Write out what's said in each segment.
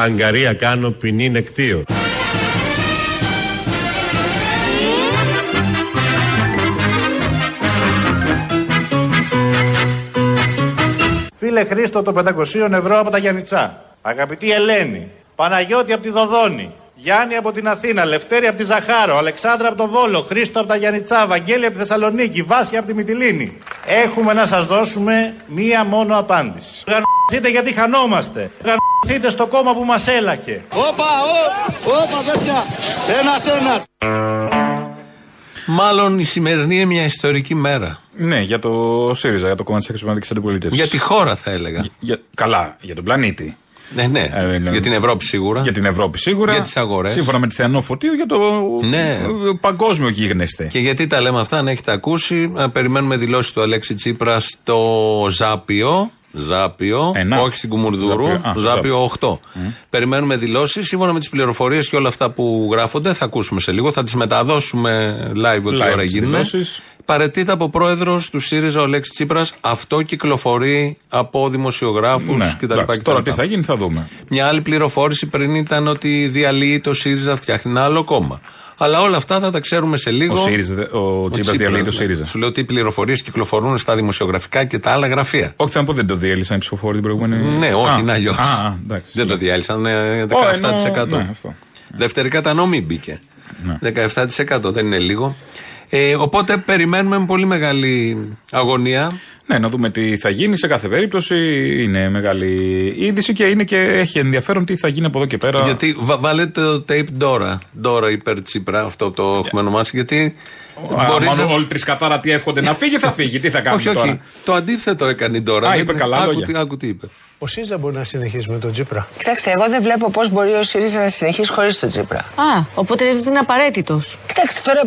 Αγκαρία κάνω ποινή νεκτίο. Φίλε Χρήστο των 500 ευρώ από τα Γιαννιτσά. Αγαπητή Ελένη. Παναγιώτη από τη Δοδόνη. Γιάννη από την Αθήνα, Λευτέρη από τη Ζαχάρο, Αλεξάνδρα από το Βόλο, Χρήστο από τα Γιαννιτσά, Βαγγέλη από τη Θεσσαλονίκη, Βάσια από τη Μυτιλίνη. Έχουμε να σας δώσουμε μία μόνο απάντηση. Γανωθείτε γιατί χανόμαστε. Γανωθείτε στο κόμμα που μας έλαχε. Όπα, όπα, τέτοια. Ένας, ένας. Μάλλον η σημερινή είναι μια ιστορική μέρα. Ναι, για το ΣΥΡΙΖΑ, για το κόμμα της Εξωματική Αντιπολίτευσης. Για τη χώρα θα έλεγα. Για, καλά, για τον πλανήτη. Ναι, ναι. Ε, ναι. για την Ευρώπη σίγουρα. Για την Ευρώπη σίγουρα. Για τις αγορές. Σύμφωνα με τη Θεανό Φωτίου για το Ναι. παγκόσμιο γίγνεσθε. Και γιατί τα λέμε αυτά, αν έχετε ακούσει, να περιμένουμε δηλώσεις του Αλέξη Τσίπρα στο Ζάπιο. Ζάπιο, Ε, να. όχι στην Κουμουρδούρου, Ζάπιο, α, Ζάπιο 8. Περιμένουμε δηλώσεις. Σύμφωνα με τις πληροφορίες και όλα αυτά που γράφονται, θα ακούσουμε σε λίγο, θα τις μεταδώσουμε live ό,τι Live ώρα τις γίνουν. Δηλώσεις. Παρετείται από πρόεδρος του ΣΥΡΙΖΑ ο Αλέξης Τσίπρας. Αυτό κυκλοφορεί από δημοσιογράφους Ναι, κτλ. εντάξει, τώρα τι θα γίνει θα δούμε. Μια άλλη πληροφόρηση πριν ήταν ότι διαλύει το ΣΥΡΙΖΑ, φτιάχνει ένα άλλο κόμμα. Αλλά όλα αυτά θα τα ξέρουμε σε λίγο. Ο, ΣΥΡΙΖΑ, δε- ο, Τσίπρας διαλύει το ναι. ΣΥΡΙΖΑ. Σου λέω ότι οι πληροφορίες κυκλοφορούν στα δημοσιογραφικά και τα άλλα γραφεία. Όχι, θέλω να πω δεν το διέλυσαν οι ψηφοφόροι την προηγούμενη. Ναι, όχι, Α, είναι αλλιώς. Α, α, εντάξει. Δεν το διάλυσαν. ε, 17%. Ω, εννοώ, ναι, αυτό. Δεύτερη κατανομή μπήκε. Ναι. 17% δεν είναι λίγο. Ε, οπότε περιμένουμε με πολύ μεγάλη αγωνία. Ναι, να δούμε τι θα γίνει. Σε κάθε περίπτωση είναι μεγάλη είδηση και, είναι και έχει ενδιαφέρον τι θα γίνει από εδώ και πέρα. Γιατί βα- βάλε το tape Dora. Dora υπέρ Τσίπρα, αυτό το έχουμε ονομάσει. Γιατί Α, μπορείς μάλλον να- όλοι τρεις κατάρα τι εύχονται να φύγει, θα φύγει. Τι θα κάνει όχι, τώρα; όχι. Το αντίθετο έκανε η Dora. Α, Δεν- είπε καλά άκου, λόγια. τι- άκου τι είπε. Ο ΣΥΡΙΖΑ μπορεί να συνεχίσει με τον Τζίπρα. Κοιτάξτε, εγώ δεν βλέπω πώς μπορεί ο ΣΥΡΙΖΑ να συνεχίσει χωρίς τον Τσίπρα. Α, οπότε λέτε ότι είναι απαραίτητος. Κοιτάξτε τώρα,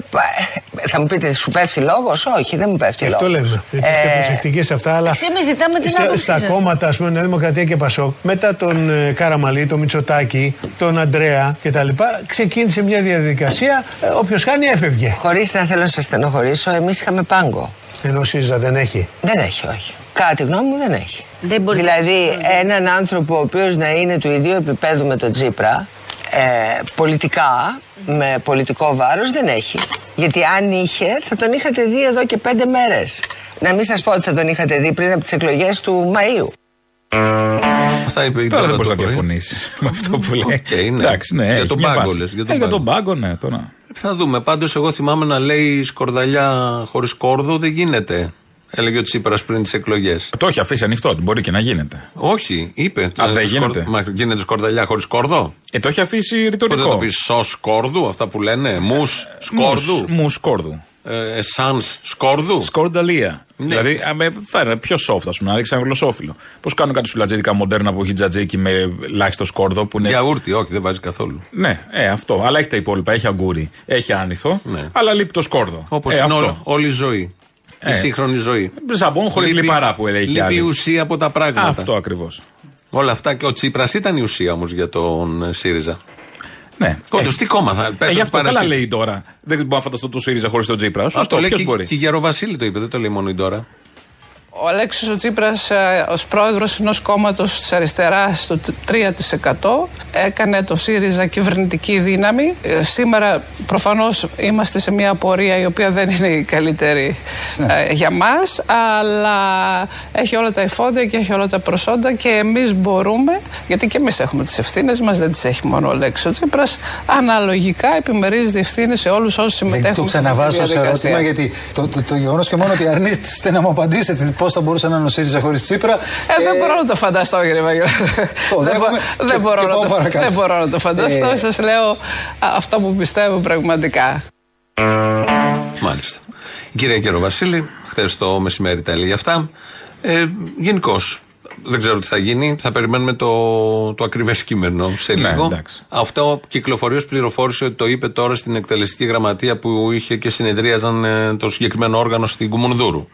ε, θα μου πείτε, σου πέφτει λόγος; Όχι, δεν μου πέφτει λόγος. Αυτό λέμε. Γιατί Ε, είστε προσεκτικοί σε αυτά, αλλά. Εσύ εμείς ζητάμε την στα- άποψή Στα σας. κόμματα, ας πούμε, Νέα Δημοκρατία και Πασόκ, μετά τον ε, Καραμαλή, τον Μητσοτάκη, τον Αντρέα κτλ., ξεκίνησε μια διαδικασία. Όποιος χάνει, έφευγε. Χωρίς να θέλω να σας στενοχωρήσω, εμείς είχαμε πάγκο. Ενώ ο ΣΥΡΙΖΑ δεν έχει. Δεν έχει, όχι. Κατά τη γνώμη μου δεν έχει. Δεν μπορεί δηλαδή, να- έναν άνθρωπο ο οποίος να είναι του ιδίου επίπεδου με τον Τσίπρα, ε, πολιτικά, με πολιτικό βάρος, δεν έχει. Γιατί αν είχε, θα τον είχατε δει εδώ και πέντε μέρες. Να μην σας πω ότι θα τον είχατε δει πριν από τις εκλογές του Μαΐου. Αυτά είπε η Τώρα Dora δεν μπορείς το να πρωί. διαφωνήσεις με αυτό που λέει. Οκ, ναι. Εντάξει, ναι, Για έχει τον μια πάγκο βάση. λες, για Ε, τον Για τον πάγκο. πάγκο, ναι, τώρα. Θα δούμε. Πάντως, εγώ θυμάμαι να λέει σκορδαλιά χωρίς κόρδο δεν γίνεται. Έλεγε ο Τσίπρας πριν τις εκλογές. Το έχει αφήσει ανοιχτό, μπορεί και να γίνεται. Όχι, είπε. Α, δεν γίνεται. Μα γίνεται σκορδαλιά χωρίς κόρδο. Ε, το έχει αφήσει Πώς ρητορικό. δεν το πεις σος σκόρδου, αυτά που λένε. Μους σκόρδου. Μους σκόρδου. Ε, Σαν σκόρδου. Σκορδαλία. Ναι. Δηλαδή, α, με- θα είναι πιο soft, ας πούμε, να ρίξει ένα γλωσσόφυλλο. Πώς κάνουν κάτι σουλατζίδικα μοντέρνα που έχει τζατζίκι με ελάχιστο σκόρδο που είναι. Γιαούρτι, όχι, δεν βάζει καθόλου. Ναι, ε, αυτό. Αλλά έχει τα υπόλοιπα. Έχει αγκούρι, έχει άνηθο. Ναι. Αλλά λείπει το σκόρδο. Όπως ε, είναι αυτό. όλο- όλη η ζωή. Η Ε. σύγχρονη ζωή. Ζαμπόν χωρίς Λείπει- λιπαρά που έλεγε και Λείπει η άλλη. ουσία από τα πράγματα. Αυτό ακριβώς. Όλα αυτά και ο Τσίπρας ήταν η ουσία όμως για τον ε, ΣΥΡΙΖΑ. Ναι. Όντω, Ε, τι κόμμα θα ε, πες γι' ότι αυτό καλά παρετεί. λέει τώρα. Δεν μπορώ να φανταστώ το ΣΥΡΙΖΑ χωρίς τον Τσίπρα. Αυτό Σωστό, λέει ποιος και, μπορεί; και η Γεροβασίλη το είπε, δεν το λέει μόνο η Ντόρα. Ο Αλέξης ο Τσίπρας ε, ως πρόεδρος ενός κόμματος της αριστεράς στο 3% έκανε το ΣΥΡΙΖΑ κυβερνητική δύναμη. Ε, σήμερα προφανώς είμαστε σε μια πορεία η οποία δεν είναι η καλύτερη ε, για μας αλλά έχει όλα τα εφόδια και έχει όλα τα προσόντα και εμείς μπορούμε, γιατί και εμείς έχουμε τις ευθύνες μας, δεν τις έχει μόνο ο Αλέξης ο Τσίπρας, αναλογικά επιμερίζει ευθύνες σε όλους όσους Δεν συμμετέχουν το σε αυτή τη ξαναβάζω σε διαδικασία. ερώτημα γιατί το, το, το γεγονός και μόνο ότι αρνείστε να μου απαντήσετε πώς θα μπορούσε να είναι ο ΣΥΡΙΖΑ χωρίς Τσίπρα. Ε, δεν μπορώ να το φανταστώ, κύριε Βαγγέλη. Το δεν, δέχομαι μπο- και- δεν μπορώ και να πάω το, παρακάτω. δεν μπορώ να το φανταστώ. Ε, Σας λέω α, αυτό που πιστεύω πραγματικά. Μάλιστα. Η κυρία Γεροβασίλη, χθες το μεσημέρι τα έλεγε αυτά. Ε, Γενικώς, δεν ξέρω τι θα γίνει. Θα περιμένουμε το, το ακριβές κείμενο σε Ναι, λίγο. εντάξει. Αυτό κυκλοφορεί ως πληροφόρηση ότι το είπε τώρα στην εκτελεστική γραμματεία που είχε και συνεδρίαζαν ε, το συγκεκριμένο όργανο στην Κουμουνδούρου.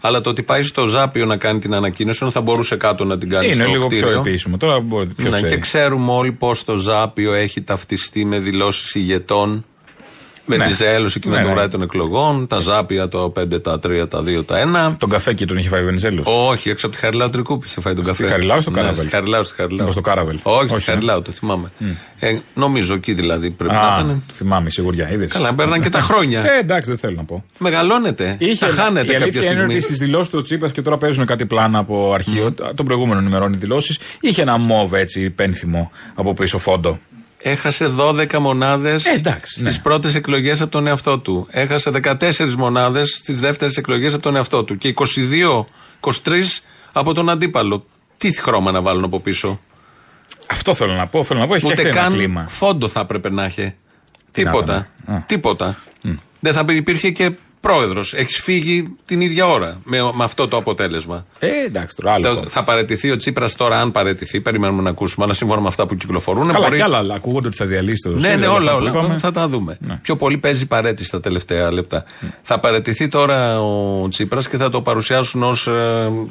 Αλλά το ότι πάει στο Ζάπιο να κάνει την ανακοίνωση, ενώ θα μπορούσε κάτω να την κάνει Είναι στο λίγο πιο κτίριο. επίσημο. Τώρα μπορείτε πιο Ναι, ξέρει. και ξέρουμε όλοι πώς το Ζάπιο έχει ταυτιστεί με δηλώσεις ηγετών Βενιζέλο εκεί Ναι, με το ναι. βράδυ των εκλογών, τα ζάπια, το 5, τα 3, τα 2, τα 1. Τον καφέ και τον είχε φάει ο Βενιζέλος. Όχι, έξω από τη Χαριλάου Τρικού που είχε φάει τον Στη καφέ. Χαριλάου ή στο Ναι, Κάραβελ; Στη Χαριλάου, στη Χαριλάου. Μήπως στο Κάραβελ; Όχι, Όχι, στη ε; Χαριλάου, το θυμάμαι. Ε, νομίζω εκεί δηλαδή πρέπει να Α, ήταν. θυμάμαι σιγουριά, είδες. Καλά, παίρναν και τα χρόνια. Ε, εντάξει, δεν θέλω να πω. Μεγαλώνεται. Είχε, τα χάνετε η κάποια αλήθεια είναι στιγμή. ότι στις δηλώσεις του Τσίπρα και τώρα παίζουν κάτι πλάνα από αρχείο, των προηγούμενων ημερών οι δηλώσεις, είχε ένα μόβ έτσι πένθυμο από πίσω φόντο. Έχασε 12 μονάδες Ε, εντάξει, στις ναι. πρώτες εκλογές από τον εαυτό του. Έχασε 14 μονάδες στις δεύτερες εκλογές από τον εαυτό του. Και 22-23 από τον αντίπαλο. Τι χρώμα να βάλουν από πίσω; Αυτό θέλω να πω. Θέλω να πω, έχει Ούτε φτιαχτεί ένα καν κλίμα. φόντο θα έπρεπε να έχει. Τι να Τίποτα. ήταν. Α. Τίποτα. Δεν θα υπήρχε και πρόεδρος. Έχεις φύγει την ίδια ώρα με, με αυτό το αποτέλεσμα. Ε, εντάξει, τώρα άλλο. Το- κόμμα. θα παραιτηθεί ο Τσίπρας τώρα, αν παραιτηθεί, περιμένουμε να ακούσουμε, αλλά σύμφωνα με αυτά που κυκλοφορούν. Καλά, μπορεί- κι άλλα ακούγονται ότι θα διαλύσει το ναι, ΣΥΡΙΖΑ, ναι, αυτά όλα, που όλα. είπαμε. Θα τα δούμε. Ναι. Πιο πολύ παίζει παρέτηση τα τελευταία λεπτά. Θα παρετηθεί τώρα ο Τσίπρας και θα το παρουσιάσουν ως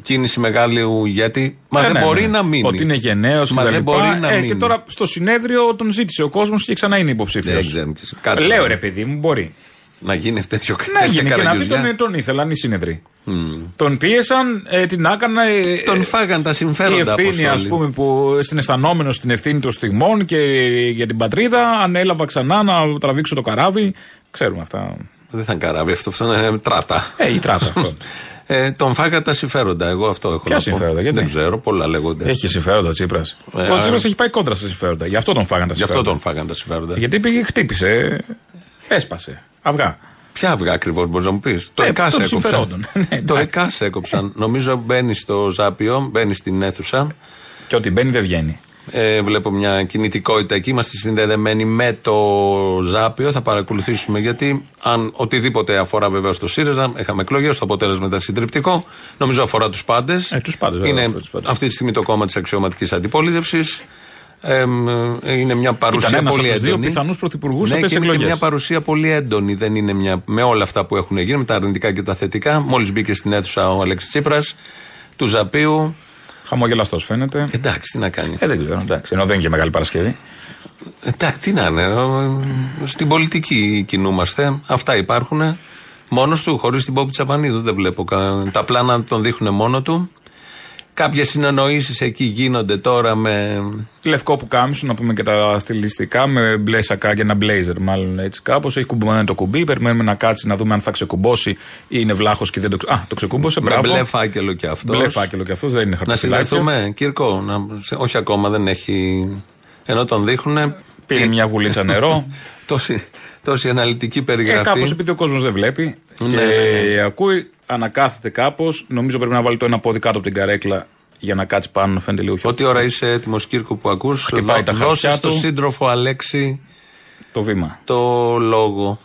κίνηση μεγάλου ηγέτη. Μα Ε, δεν ναι, μπορεί ναι. να μείνει. Ότι είναι γενναίος και Μα τα δεν λοιπά. μπορεί να ε, μείνει. Και τώρα στο συνέδριο τον ζήτησε ο κόσμος και ξανά είναι υποψήφιος. Δεν ξέρουμε και εσύ. Κάτσε Λέω να- ρε παιδί μου, μπορεί. Να γίνει τέτοιο Να τέτοια γίνει και να πει καραγκιουζιά. τον, τον ήθελαν οι σύνεδροι. Τον πίεσαν, ε, την έκανα. ε, Τον ε, φάγαν τα η συμφέροντα ευθύνη, ας Αποστόλη. πούμε, που συναισθανόμενο στην ευθύνη των στιγμών και για την πατρίδα, ανέλαβα ξανά να τραβήξω το καράβι. Ξέρουμε αυτά. Δεν θα είναι καράβι αυτό, αυτό είναι τράτα. Ε, η τράτα αυτό. Ε, τον φάγα τα συμφέροντα. Εγώ αυτό έχω Ποια να πω. συμφέροντα, γιατί; Δεν ξέρω, πολλά λέγονται. Έχει συμφέροντα Τσίπρας. Ε, ο α- Τσίπρας έχει πάει κόντρα στα συμφέροντα. Γι' αυτό τον φάγαν τα Γι' αυτό συμφέροντα. τον φάγαν τα συμφέροντα. Γιατί πήγε, χτύπησε, έσπασε. Αυγά. Ποια αυγά ακριβώς μπορείς να μου πεις; Το Ε, ΕΚΑΣ των έκοψαν. συμφερόντων. Ναι, το εντάξει. ΕΚΑΣ έκοψαν. Νομίζω μπαίνει στο Ζάπιο, μπαίνει στην αίθουσα. Και ό,τι μπαίνει δεν βγαίνει. Ε, βλέπω μια κινητικότητα εκεί. Είμαστε συνδεδεμένοι με το Ζάπιο. Θα παρακολουθήσουμε γιατί αν οτιδήποτε αφορά βεβαίως το ΣΥΡΙΖΑ, είχαμε εκλογές, το αποτέλεσμα ήταν συντριπτικό. Νομίζω αφορά τους πάντες. Ε, τους πάντες, βέβαια, Είναι αφορά τους πάντες. αυτή τη στιγμή το κόμμα της αξιωματικής αντιπολίτευσης. Ε, μ, είναι μια παρουσία Ήταν ένας πολύ από τους δύο έντονη. πιθανούς πρωθυπουργούς ναι, αυτές και τις είναι και εκλογές. μια παρουσία πολύ έντονη. Δεν είναι μια, με όλα αυτά που έχουν γίνει, με τα αρνητικά και τα θετικά. Μόλις μπήκε στην αίθουσα ο Αλέξης Τσίπρας, του Ζαπίου. Χαμογελαστός φαίνεται. Εντάξει, τι να κάνει. Ε, δεν ξέρω, εντάξει. Ενώ δεν είναι και μεγάλη Παρασκευή. Εντάξει, τι να είναι. ε, Στην πολιτική κινούμαστε. Αυτά υπάρχουν. Μόνος του, χωρίς την Πόπη Τσαπανίδου. Δεν βλέπω. κα- Τα πλάνα τον δείχνουν μόνο του. Κάποιες συνεννοήσεις εκεί γίνονται τώρα με. Λευκό που κάμισου, να πούμε και τα στιλιστικά, με μπλε σακάκια, ένα blazer μάλλον έτσι κάπως. Έχει κουμπωμένο το κουμπί. Περιμένουμε να κάτσει να δούμε αν θα ξεκουμπώσει ή είναι βλάχος και δεν το. ξε- Α, το ξεκούμπωσε. Με Μπράβο. μπλε φάκελο κι αυτός. Μπλε φάκελο και αυτός δεν είναι Να χαρτοφυλάκιο. συνδεθούμε, Κύρκο. Να... σε- Όχι ακόμα, δεν έχει. Ενώ τον δείχνουν. Πήρε μια γουλίτσα νερό. Τόση, τόση αναλυτική Ε, περιγραφή. κάπως επειδή ο κόσμος δεν βλέπει Ναι, και ναι, ναι. ακούει, ανακάθεται κάπως. Νομίζω πρέπει να βάλει το ένα πόδι κάτω από την καρέκλα για να κάτσει πάνω, να φαίνεται λίγο πιο Ό,τι ώρα είσαι έτοιμος, Κύρκο, που ακούς Χτυπάει τα δώσε χαρτιά στον του. σύντροφο Αλέξη το βήμα. το λόγο.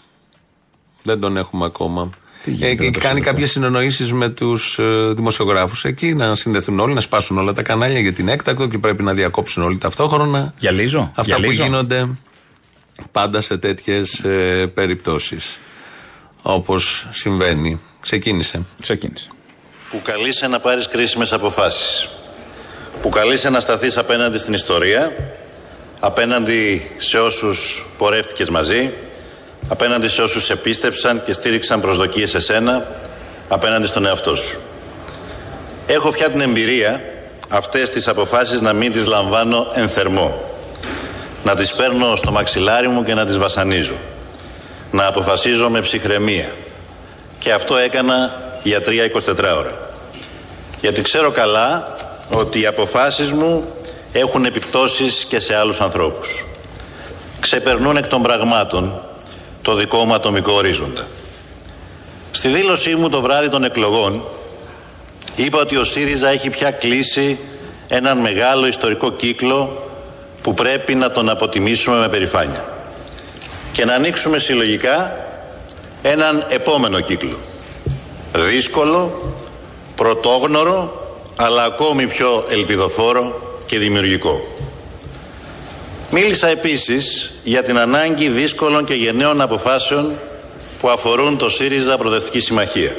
Δεν τον έχουμε ακόμα. Τι γίνεται Ε, με το κάνει σύντροφο; κάποιες συνεννοήσεις με τους ε, δημοσιογράφους εκεί να συνδεθούν όλοι, να σπάσουν όλα τα κανάλια για την έκτακτο και πρέπει να διακόψουν όλοι ταυτόχρονα. Γυαλίζω. Αυτά Γυαλίζω. που γίνονται πάντα σε τέτοιες ε, περιπτώσεις. Όπως συμβαίνει. Ξεκίνησε. Ξεκίνησε. που καλείσαι να πάρεις κρίσιμες αποφάσεις, που καλείσαι να σταθείς απέναντι στην ιστορία, απέναντι σε όσους πορεύτηκες μαζί, απέναντι σε όσους σε πίστεψαν και στήριξαν προσδοκίες σε σένα, απέναντι στον εαυτό σου. Έχω πια την εμπειρία αυτές τις αποφάσεις να μην τις λαμβάνω εν θερμό, να τις παίρνω στο μαξιλάρι μου και να τις βασανίζω, να αποφασίζω με ψυχραιμία, και αυτό έκανα για 3-24 ώρα. Γιατί ξέρω καλά ότι οι αποφάσεις μου έχουν επιπτώσεις και σε άλλους ανθρώπους. Ξεπερνούν εκ των πραγμάτων το δικό μου ατομικό ορίζοντα. Στη δήλωσή μου το βράδυ των εκλογών είπα ότι ο ΣΥΡΙΖΑ έχει πια κλείσει έναν μεγάλο ιστορικό κύκλο που πρέπει να τον αποτιμήσουμε με περηφάνεια και να ανοίξουμε συλλογικά έναν επόμενο κύκλο. Δύσκολο, πρωτόγνωρο, αλλά ακόμη πιο ελπιδοφόρο και δημιουργικό. Μίλησα επίσης για την ανάγκη δύσκολων και γενναίων αποφάσεων που αφορούν το ΣΥΡΙΖΑ Προοδευτική Συμμαχία.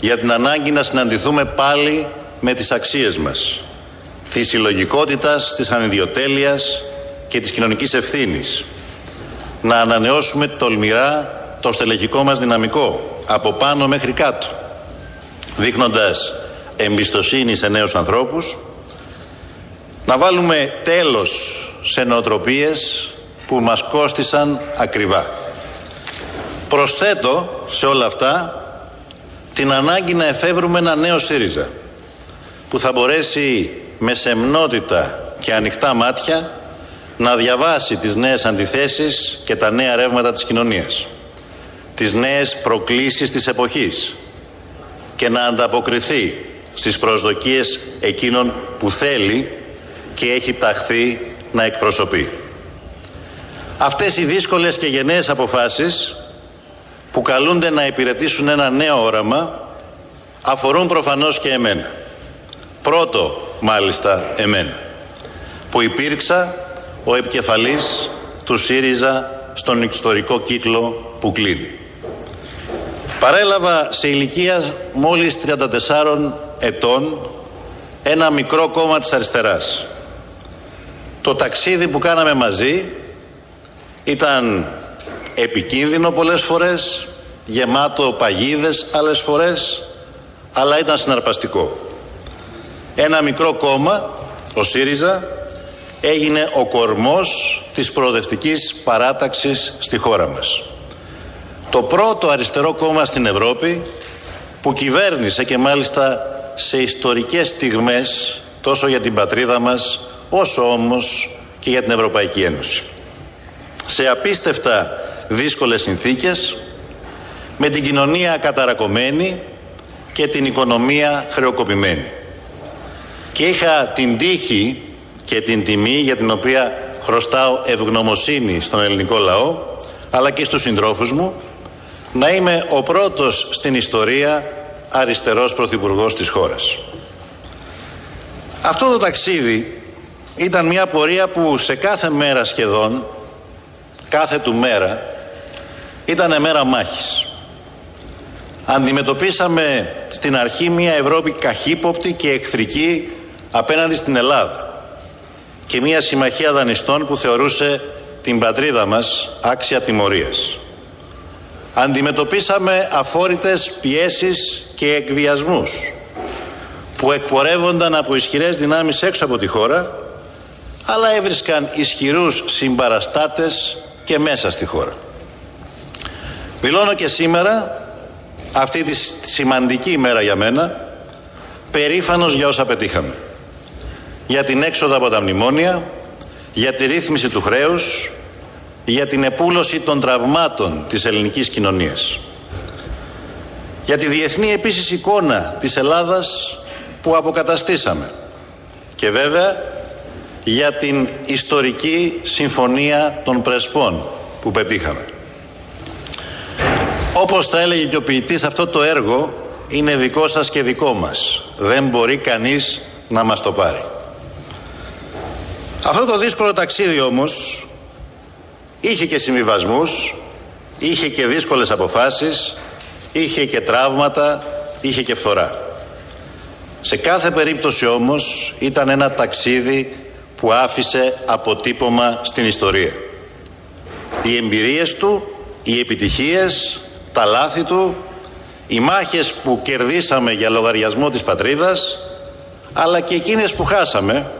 Για την ανάγκη να συναντηθούμε πάλι με τις αξίες μας. Της συλλογικότητας, της ανιδιοτέλειας και της κοινωνικής ευθύνης να ανανεώσουμε τολμηρά το στελεχικό μας δυναμικό από πάνω μέχρι κάτω δείχνοντας εμπιστοσύνη σε νέους ανθρώπους να βάλουμε τέλος σε νοοτροπίες που μας κόστισαν ακριβά. Προσθέτω σε όλα αυτά την ανάγκη να εφεύρουμε ένα νέο ΣΥΡΙΖΑ που θα μπορέσει με σεμνότητα και ανοιχτά μάτια να διαβάσει τις νέες αντιθέσεις και τα νέα ρεύματα της κοινωνίας τις νέες προκλήσεις της εποχής και να ανταποκριθεί στις προσδοκίες εκείνων που θέλει και έχει ταχθεί να εκπροσωπεί. Αυτές οι δύσκολες και γενναίες αποφάσεις που καλούνται να υπηρετήσουν ένα νέο όραμα αφορούν προφανώς και εμένα. Πρώτο μάλιστα εμένα που υπήρξα ο επικεφαλής του ΣΥΡΙΖΑ στον ιστορικό κύκλο που κλείνει. Παρέλαβα σε ηλικία μόλις 34 ετών ένα μικρό κόμμα της αριστεράς. Το ταξίδι που κάναμε μαζί ήταν επικίνδυνο πολλές φορές, γεμάτο παγίδες άλλες φορές, αλλά ήταν συναρπαστικό. Ένα μικρό κόμμα, ο ΣΥΡΙΖΑ, έγινε ο κορμός της προοδευτικής παράταξης στη χώρα μας. Το πρώτο αριστερό κόμμα στην Ευρώπη που κυβέρνησε και μάλιστα σε ιστορικές στιγμές τόσο για την πατρίδα μας όσο όμως και για την Ευρωπαϊκή Ένωση. Σε απίστευτα δύσκολες συνθήκες με την κοινωνία καταρακωμένη και την οικονομία χρεοκοπημένη. Και είχα την τύχη και την τιμή για την οποία χρωστάω ευγνωμοσύνη στον ελληνικό λαό αλλά και στους συντρόφους μου να είμαι ο πρώτος στην ιστορία αριστερός πρωθυπουργός της χώρας. Αυτό το ταξίδι ήταν μια πορεία που σε κάθε μέρα σχεδόν, κάθε του μέρα, ήταν μέρα μάχης. Αντιμετωπίσαμε στην αρχή μια Ευρώπη καχύποπτη και εχθρική απέναντι στην Ελλάδα και μια συμμαχία δανειστών που θεωρούσε την πατρίδα μας άξια τιμωρίας. Αντιμετωπίσαμε αφόρητες πιέσεις και εκβιασμούς που εκπορεύονταν από ισχυρές δυνάμεις έξω από τη χώρα αλλά έβρισκαν ισχυρούς συμπαραστάτες και μέσα στη χώρα. Δηλώνω και σήμερα αυτή τη σημαντική ημέρα για μένα περήφανος για όσα πετύχαμε. Για την έξοδο από τα μνημόνια, για τη ρύθμιση του χρέους, για την επούλωση των τραυμάτων της ελληνικής κοινωνίας. Για τη διεθνή επίσης εικόνα της Ελλάδας που αποκαταστήσαμε. Και βέβαια για την ιστορική συμφωνία των Πρεσπών που πετύχαμε. Όπως τα έλεγε και ο ποιητής, αυτό το έργο είναι δικό σας και δικό μας. Δεν μπορεί κανείς να μας το πάρει. Αυτό το δύσκολο ταξίδι όμως Είχε και συμβιβασμούς, είχε και δύσκολες αποφάσεις, είχε και τραύματα, είχε και φθορά. Σε κάθε περίπτωση όμως ήταν ένα ταξίδι που άφησε αποτύπωμα στην ιστορία. Οι εμπειρίες του, οι επιτυχίες, τα λάθη του, οι μάχες που κερδίσαμε για λογαριασμό της πατρίδας, αλλά και εκείνες που χάσαμε,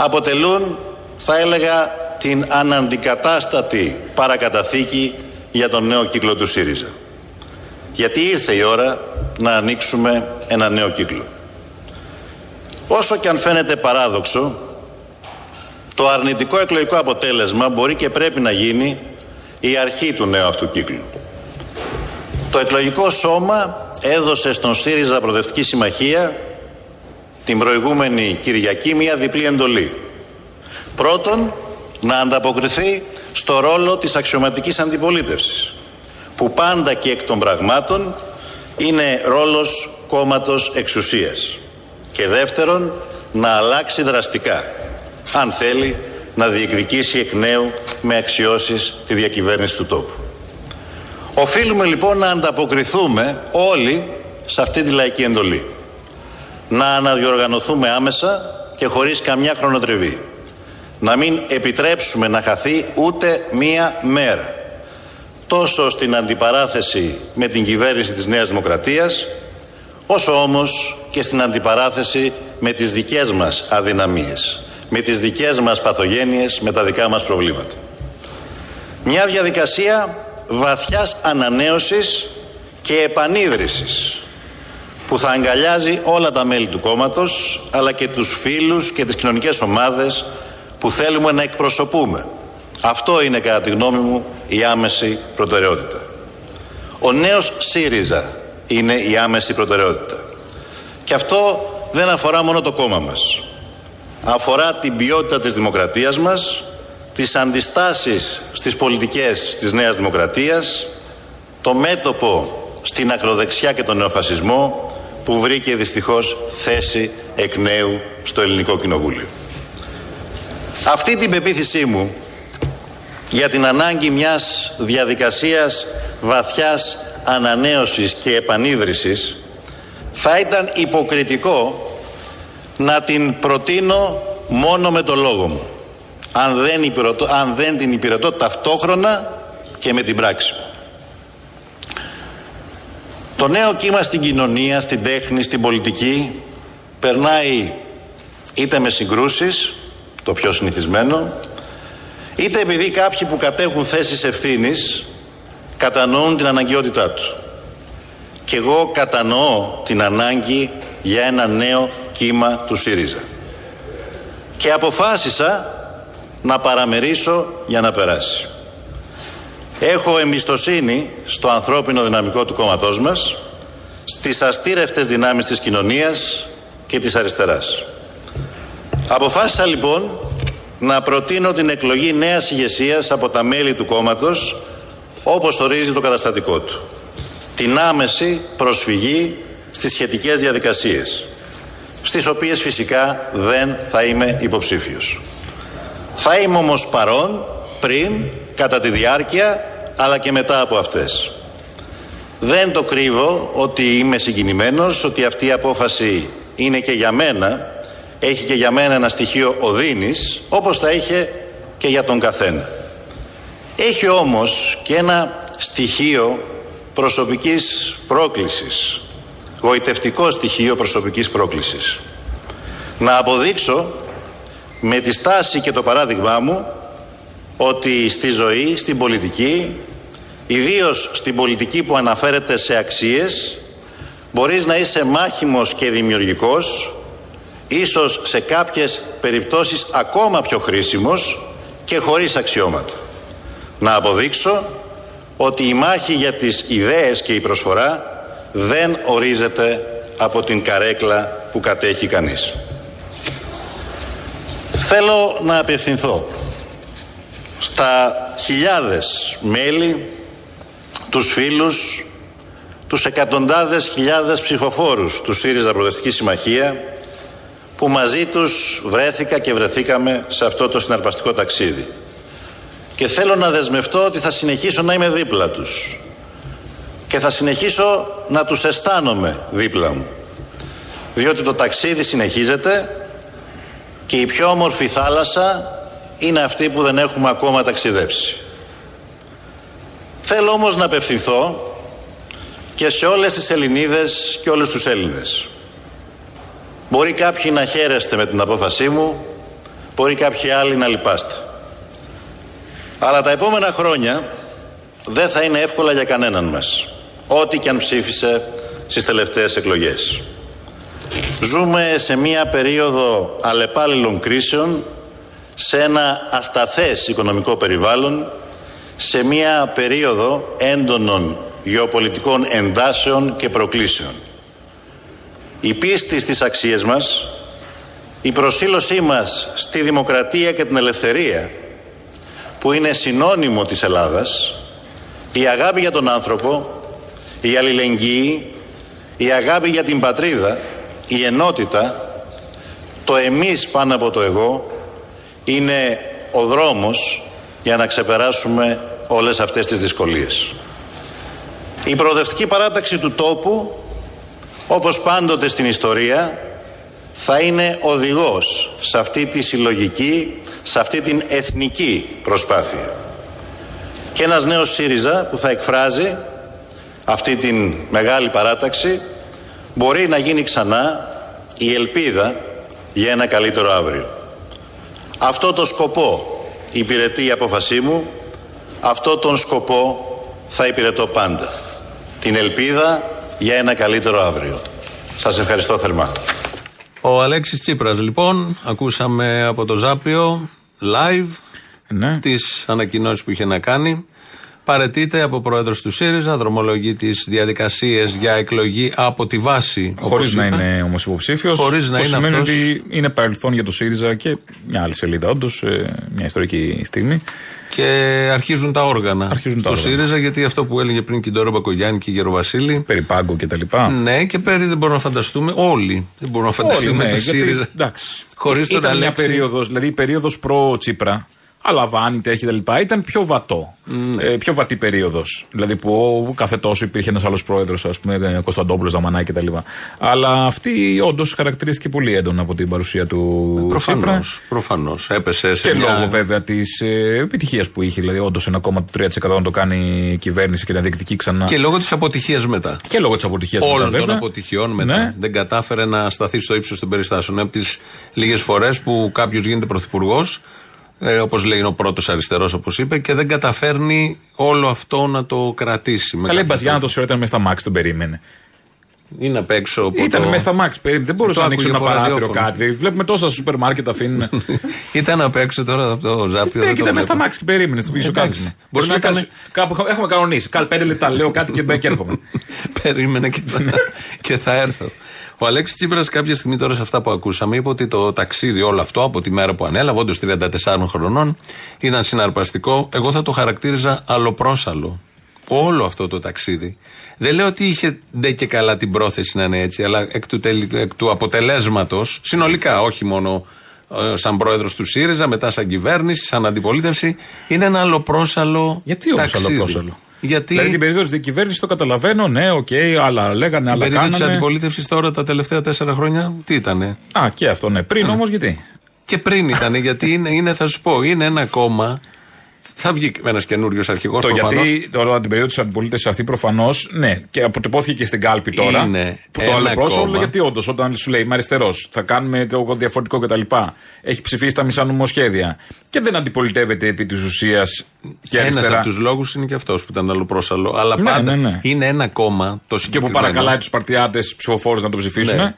αποτελούν, θα έλεγα, την αναντικατάστατη παρακαταθήκη για τον νέο κύκλο του ΣΥΡΙΖΑ. Γιατί ήρθε η ώρα να ανοίξουμε ένα νέο κύκλο. Όσο και αν φαίνεται παράδοξο, το αρνητικό εκλογικό αποτέλεσμα μπορεί και πρέπει να γίνει η αρχή του νέου αυτού κύκλου. Το εκλογικό σώμα έδωσε στον ΣΥΡΙΖΑ Προοδευτική Συμμαχία την προηγούμενη Κυριακή μια διπλή εντολή. Πρώτον, να ανταποκριθεί στο ρόλο της αξιωματικής αντιπολίτευσης που πάντα και εκ των πραγμάτων είναι ρόλος κόμματος εξουσίας και δεύτερον να αλλάξει δραστικά αν θέλει να διεκδικήσει εκ νέου με αξιώσεις τη διακυβέρνηση του τόπου. Οφείλουμε λοιπόν να ανταποκριθούμε όλοι σε αυτή τη λαϊκή εντολή. Να αναδιοργανωθούμε άμεσα και χωρίς καμιά χρονοτριβή. Να μην επιτρέψουμε να χαθεί ούτε μία μέρα. Τόσο στην αντιπαράθεση με την κυβέρνηση της Νέας Δημοκρατίας όσο όμως και στην αντιπαράθεση με τις δικές μας αδυναμίες με τις δικές μας παθογένειες, με τα δικά μας προβλήματα. Μια διαδικασία βαθιάς ανανέωσης και επανίδρυσης που θα αγκαλιάζει όλα τα μέλη του κόμματος αλλά και τους φίλους και τις κοινωνικές ομάδες που θέλουμε να εκπροσωπούμε. Αυτό είναι κατά τη γνώμη μου η άμεση προτεραιότητα. Ο νέος ΣΥΡΙΖΑ είναι η άμεση προτεραιότητα. Και αυτό δεν αφορά μόνο το κόμμα μας. Αφορά την ποιότητα της δημοκρατίας μας, τις αντιστάσεις στις πολιτικές της Νέας Δημοκρατίας, το μέτωπο στην ακροδεξιά και τον νεοφασισμό που βρήκε δυστυχώς θέση εκ νέου στο Ελληνικό Κοινοβούλιο. Αυτή την πεποίθησή μου για την ανάγκη μιας διαδικασίας βαθιάς ανανέωσης και επανίδρυσης θα ήταν υποκριτικό να την προτείνω μόνο με το λόγο μου αν δεν, υπηρετώ, αν δεν την υπηρετώ ταυτόχρονα και με την πράξη μου. Το νέο κύμα στην κοινωνία, στην τέχνη, στην πολιτική περνάει είτε με συγκρούσεις, το πιο συνηθισμένο, είτε επειδή κάποιοι που κατέχουν θέσεις ευθύνης κατανοούν την αναγκαιότητά τους. Και εγώ κατανοώ την ανάγκη για ένα νέο κύμα του ΣΥΡΙΖΑ. Και αποφάσισα να παραμερίσω για να περάσει. Έχω εμπιστοσύνη στο ανθρώπινο δυναμικό του κόμματός μας, στις αστήρευτες δυνάμεις της κοινωνίας και της αριστεράς. Αποφάσισα λοιπόν να προτείνω την εκλογή νέας ηγεσίας από τα μέλη του κόμματος όπως ορίζει το καταστατικό του. Την άμεση προσφυγή στις σχετικές διαδικασίες, στις οποίες φυσικά δεν θα είμαι υποψήφιος. Θα είμαι όμως παρόν πριν, κατά τη διάρκεια, αλλά και μετά από αυτές. Δεν το κρύβω ότι είμαι συγκινημένος, ότι αυτή η απόφαση είναι και για μένα, έχει και για μένα ένα στοιχείο οδύνης, όπως θα είχε και για τον καθένα. Έχει όμως και ένα στοιχείο προσωπικής πρόκλησης, γοητευτικό στοιχείο προσωπικής πρόκλησης. Να αποδείξω με τη στάση και το παράδειγμά μου ότι στη ζωή, στην πολιτική, ιδίως στην πολιτική που αναφέρεται σε αξίες, μπορείς να είσαι μάχημος και δημιουργικός, ίσως σε κάποιες περιπτώσεις ακόμα πιο χρήσιμος και χωρίς αξιώματα. Να αποδείξω ότι η μάχη για τις ιδέες και η προσφορά δεν ορίζεται από την καρέκλα που κατέχει κανείς. Θέλω να απευθυνθώ στα χιλιάδες μέλη, τους φίλους, τους εκατοντάδες χιλιάδες ψηφοφόρους του ΣΥΡΙΖΑ Προοδευτική Συμμαχία που μαζί τους βρέθηκα και βρεθήκαμε σε αυτό το συναρπαστικό ταξίδι. Και θέλω να δεσμευτώ ότι θα συνεχίσω να είμαι δίπλα τους και θα συνεχίσω να τους αισθάνομαι δίπλα μου. Διότι το ταξίδι συνεχίζεται και η πιο όμορφη θάλασσα είναι αυτή που δεν έχουμε ακόμα ταξιδέψει. Θέλω όμως να απευθυνθώ και σε όλες τις Ελληνίδες και όλους τους Έλληνες. Μπορεί κάποιοι να χαίρεστε με την απόφασή μου, μπορεί κάποιοι άλλοι να λυπάστε. Αλλά τα επόμενα χρόνια δεν θα είναι εύκολα για κανέναν μας, ό,τι και αν ψήφισε στις τελευταίες εκλογές. Ζούμε σε μία περίοδο αλλεπάλληλων κρίσεων, σε ένα ασταθές οικονομικό περιβάλλον, σε μία περίοδο έντονων γεωπολιτικών εντάσεων και προκλήσεων. Η πίστη στις αξίες μας, η προσήλωσή μας στη δημοκρατία και την ελευθερία, που είναι συνώνυμο της Ελλάδας, η αγάπη για τον άνθρωπο, η αλληλεγγύη, η αγάπη για την πατρίδα, η ενότητα, το εμείς πάνω από το εγώ, είναι ο δρόμος για να ξεπεράσουμε όλες αυτές τις δυσκολίες. Η προοδευτική παράταξη του τόπου, όπως πάντοτε στην ιστορία, θα είναι οδηγός σε αυτή τη συλλογική, σε αυτή την εθνική προσπάθεια. Και ένας νέος ΣΥΡΙΖΑ που θα εκφράζει αυτή την μεγάλη παράταξη μπορεί να γίνει ξανά η ελπίδα για ένα καλύτερο αύριο. Αυτό το σκοπό υπηρετεί η απόφασή μου, αυτό τον σκοπό θα υπηρετώ πάντα. Την ελπίδα για ένα καλύτερο αύριο. Σας ευχαριστώ θερμά. Ο Αλέξης Τσίπρας, λοιπόν, ακούσαμε από το Ζάπιο live Ναι. τις ανακοινώσεις που είχε να κάνει. Παρετείται από πρόεδρος του ΣΥΡΙΖΑ, δρομολογεί τις διαδικασίες για εκλογή από τη βάση. Χωρίς όπως να είπε. είναι όμως υποψήφιος. Χωρίς να είναι σημαίνει αυτός- ότι είναι παρελθόν για το ΣΥΡΙΖΑ και μια άλλη σελίδα, όντως, μια ιστορική στιγμή. Και αρχίζουν τα όργανα Αρχίζουν στο τα όργανα. ΣΥΡΙΖΑ, γιατί αυτό που έλεγε πριν και η Ντόρα Μπακογιάννη και η Γεροβασίλη. Περί πάγκου κτλ. Ναι, και πέρι δεν μπορούμε να φανταστούμε. Όλοι δεν μπορούμε να φανταστούμε Όλοι, το ναι, γιατί, ΣΥΡΙΖΑ. Εντάξει. Χωρίς τον Ήταν μια Αλέξη. περίοδος, δηλαδή η περίοδος προ-Τσίπρα, Αλαβάνη, τέχη κτλ. ήταν πιο βατό. Ναι. Ε, πιο βατή περίοδος. Δηλαδή που κάθε τόσο υπήρχε ένας άλλος πρόεδρος, ας πούμε, ε, Κωνσταντόπουλος, Δαμανάκη κτλ. Αλλά αυτή όντως χαρακτηρίστηκε πολύ έντονα από την παρουσία του Τσίπρα. Προφανώς. Προφανώς. Έπεσε σε Και μια... λόγω βέβαια της ε, επιτυχίας που είχε. Δηλαδή, όντως ένα κόμμα του 3% να το κάνει η κυβέρνηση και να διεκδικεί ξανά. Και λόγω της αποτυχίας μετά. Και λόγω της αποτυχίας Όλων των αποτυχιών μετά. Ναι. Δεν κατάφερε να σταθεί στο ύψος των περιστάσεων. Από τις λίγες φορές που κάποιος γίνεται πρωθυπουργός, ε, όπως λέει είναι ο πρώτος αριστερός, όπως είπε, και δεν καταφέρνει όλο αυτό να το κρατήσει. με Καλή κάποιο Μπαζιάννα τρόπο. το ήταν μέσα στα μάξ, τον περίμενε. Είναι απ' έξω από Ήταν το- μέσα στα μάξ, περίμενε. Δεν μπορούσε Το να ανοίξει άκουγε ένα από παράθυρο ραδιόφωνο. κάτι. Βλέπουμε τόσα σούπερ μάρκετ αφήνουν. Ήταν απ' έξω τώρα από το Ζάπιο. Ναι, δεν και το ήταν μέσα στα βλέπω. μάξ και περίμενε στο πίσω Εντάξει. κάθισμα. Μπορεί Σου να λέει, ήταν- Κάπου έχουμε κανονίσει. Καλ πέντε λεπτά λέω κάτι και μπαίνει και έρχομαι. Περίμενε και θα, και θα έρθω. Ο Αλέξης Τσίπρας κάποια στιγμή τώρα σε αυτά που ακούσαμε είπε ότι το ταξίδι όλο αυτό από τη μέρα που ανέλαβε, όντως 34 χρονών, ήταν συναρπαστικό. Εγώ θα το χαρακτήριζα αλλοπρόσαλλο. Όλο αυτό το ταξίδι. Δεν λέω ότι είχε ντε και καλά την πρόθεση να είναι έτσι, αλλά εκ του, τελ- εκ του αποτελέσματος, συνολικά, όχι μόνο ε, σαν πρόεδρος του ΣΥΡΙΖΑ, μετά σαν κυβέρνηση, σαν αντιπολίτευση, είναι ένα αλλοπρόσαλλο Γιατί όμως ταξίδι. αλλοπρόσαλλο; Γιατί Δηλαδή την περίοδο της διακυβέρνησης το καταλαβαίνω, ναι, οκ, άλλα λέγανε, την άλλα περίοδο της κάνανε. αντιπολίτευσης τώρα τα τελευταία τέσσερα χρόνια, τι ήτανε; Α, και αυτό, ναι. Πριν όμως γιατί; Και πριν ήταν, γιατί είναι, είναι, θα σου πω, είναι ένα κόμμα. Θα βγει ένας καινούριος αρχηγός Το γιατί τώρα την περίοδο της αντιπολίτευσης αυτή προφανώς, ναι, και αποτυπώθηκε και στην κάλπη τώρα. Είναι που το ένα άλλο πρόσωπο, κόμμα. γιατί όντως όταν σου λέει Είμαι αριστερός, θα κάνουμε το διαφορετικό κτλ. Έχει ψηφίσει τα μισά νομοσχέδια και δεν αντιπολιτεύεται επί της ουσίας και Ένας αριστερά. από τους λόγους είναι και αυτός που ήταν αλλοπρόσαλο. Αλλά Ναι, πάντα ναι, ναι. είναι ένα κόμμα. Το Και που συγκεκριμένο. παρακαλάει τους παρτιάτες ψηφοφόρους να το ψηφίσουν. Ναι.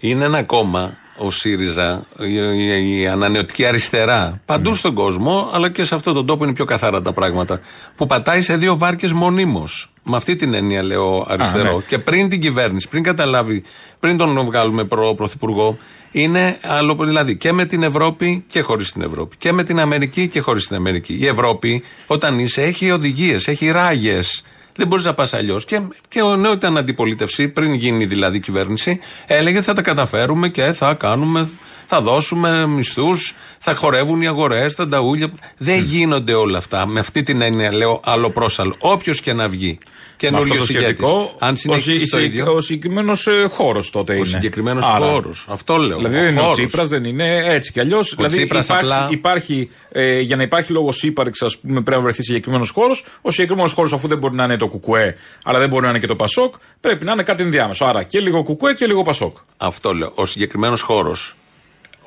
Είναι ένα κόμμα, ο ΣΥΡΙΖΑ, η, η- η ανανεωτική αριστερά, παντού Ναι. στον κόσμο, αλλά και σε αυτόν τον τόπο είναι πιο καθαρά τα πράγματα. Που πατάει σε δύο βάρκες μονίμως. Με αυτή την έννοια λέω αριστερό. Α, ναι. Και πριν την κυβέρνηση, πριν καταλάβει, πριν τον βγάλουμε προ πρωθυπουργό, είναι άλλο. Δηλαδή και με την Ευρώπη και χωρίς την Ευρώπη. Και με την Αμερική και χωρίς την Αμερική. Η Ευρώπη, όταν είσαι, έχει οδηγίες, έχει ράγες. Δεν μπορείς να πας αλλιώς. Και, και ο νέο ήταν αντιπολίτευση, πριν γίνει δηλαδή η κυβέρνηση, έλεγε θα τα καταφέρουμε και θα κάνουμε, θα δώσουμε μισθούς, θα χορεύουν οι αγορές, τα νταούλια. Δεν γίνονται όλα αυτά. Με αυτή την έννοια λέω άλλο πρόσαλλο. Όποιος και να βγει. Με αυτό Καινούριο το ηγέτης. σκεπτικό, Αν ο, συνεχίσει το συ- ίδιο. ο συγκεκριμένος χώρος τότε είναι. Ο συγκεκριμένος Άρα, χώρος. Αυτό λέω. Δηλαδή δεν είναι ο χώρος. Τσίπρας, δεν είναι έτσι κι αλλιώς. Δηλαδή Τσίπρας υπάρχει, απλά- υπάρχει, ε, για να υπάρχει λόγος ύπαρξης, ας πούμε, πρέπει να βρεθεί συγκεκριμένος χώρος. Ο συγκεκριμένος χώρος, αφού δεν μπορεί να είναι το κουκουέ, αλλά δεν μπορεί να είναι και το ΠΑΣΟΚ, πρέπει να είναι κάτι ενδιάμεσο. Άρα και λίγο ΚΚΕ και λίγο ΠΑΣΟΚ. Αυτό λέω. Ο συγκεκριμένος χώρος,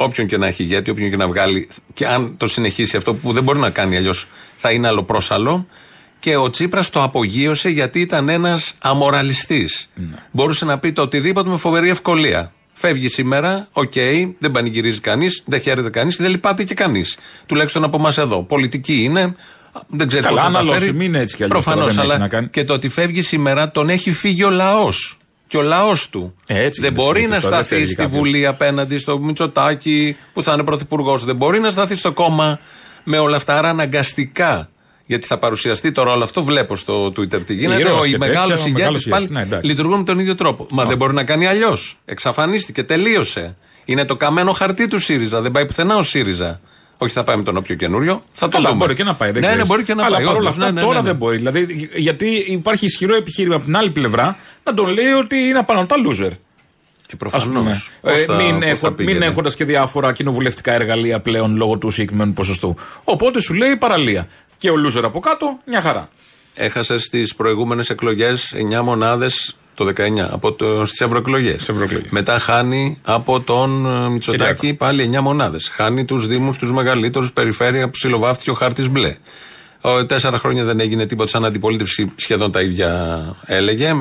όποιον και να έχει ηγέτη, όποιον και να βγάλει, και αν το συνεχίσει αυτό που δεν μπορεί να κάνει αλλιώς, θα είναι αλλοπρόσαλλο. Και ο Τσίπρας το απογείωσε γιατί ήταν ένας αμοραλιστής. Μπορούσε να πει το οτιδήποτε με φοβερή ευκολία. Φεύγει σήμερα, οκ, δεν πανηγυρίζει κανείς, δεν χαίρεται κανείς, δεν λυπάται και κανείς. Τουλάχιστον από εμάς εδώ. Πολιτική είναι, δεν ξέρει Καλά, πώς θα τα αναλώσιμη φέρει. είναι έτσι κι αλλιώς, τώρα Προφανώς, δεν έχει αλλά να κάνει. και το ότι φεύγει σήμερα τον έχει φύγει ο λαός. Και ο λαός του. Ε, έτσι δεν είναι μπορεί συνήθως να τώρα, δεν σταθεί φεύγει στη κάποιος. Βουλή απέναντι στο Μητσοτάκι που θα είναι πρωθυπουργός. Δεν μπορεί να σταθεί στο κόμμα με όλα αυτά. Άρα αναγκαστικά. Γιατί θα παρουσιαστεί τώρα όλο αυτό, βλέπω στο Twitter τι γίνεται. Ήρωας Ο και τέτοια, μεγάλος ο ηγέτης μεγάλος πάλι ηγέτης. Ναι, εντάξει. λειτουργούν με τον ίδιο τρόπο. Μα δεν μπορεί να κάνει αλλιώς. Εξαφανίστηκε, τελείωσε. Είναι το καμένο χαρτί του ΣΥΡΙΖΑ. Δεν πάει πουθενά ο ΣΥΡΙΖΑ. Όχι, θα πάει με τον όποιο καινούριο. Θα το Καλά, δούμε. μπορεί και να πάει. Δεν ναι, ξέρεις. ναι, μπορεί και να Αλλά πάει. παρόλα όντως, αυτά ναι, ναι, τώρα ναι, ναι. δεν μπορεί. Δηλαδή, γιατί υπάρχει ισχυρό επιχείρημα από την άλλη πλευρά να τον λέει ότι είναι απάνω τα loser. προφανώς. Ας πούμε. Πώς Ε, θα- μην πώς έχω, θα πήγαινε. μην έχοντας και διάφορα κοινοβουλευτικά εργαλεία πλέον λόγω του συγκεκριμένου ποσοστού. Οπότε σου λέει παραλία. Και ο Λούζερ από κάτω, μια χαρά. Έχασες στι προηγούμενες εκλογές 9 μονάδες το 19 από το, στις ευρωεκλογές. Μετά χάνει από τον ε, Μητσοτάκη πάλι 9 μονάδες. Χάνει τους δήμους, τους μεγαλύτερους, περιφέρεια, ψιλοβάφτηκε ο χάρτης μπλε. Ο, τέσσερα χρόνια δεν έγινε τίποτα σαν αντιπολίτευση, σχεδόν τα ίδια έλεγε. ε,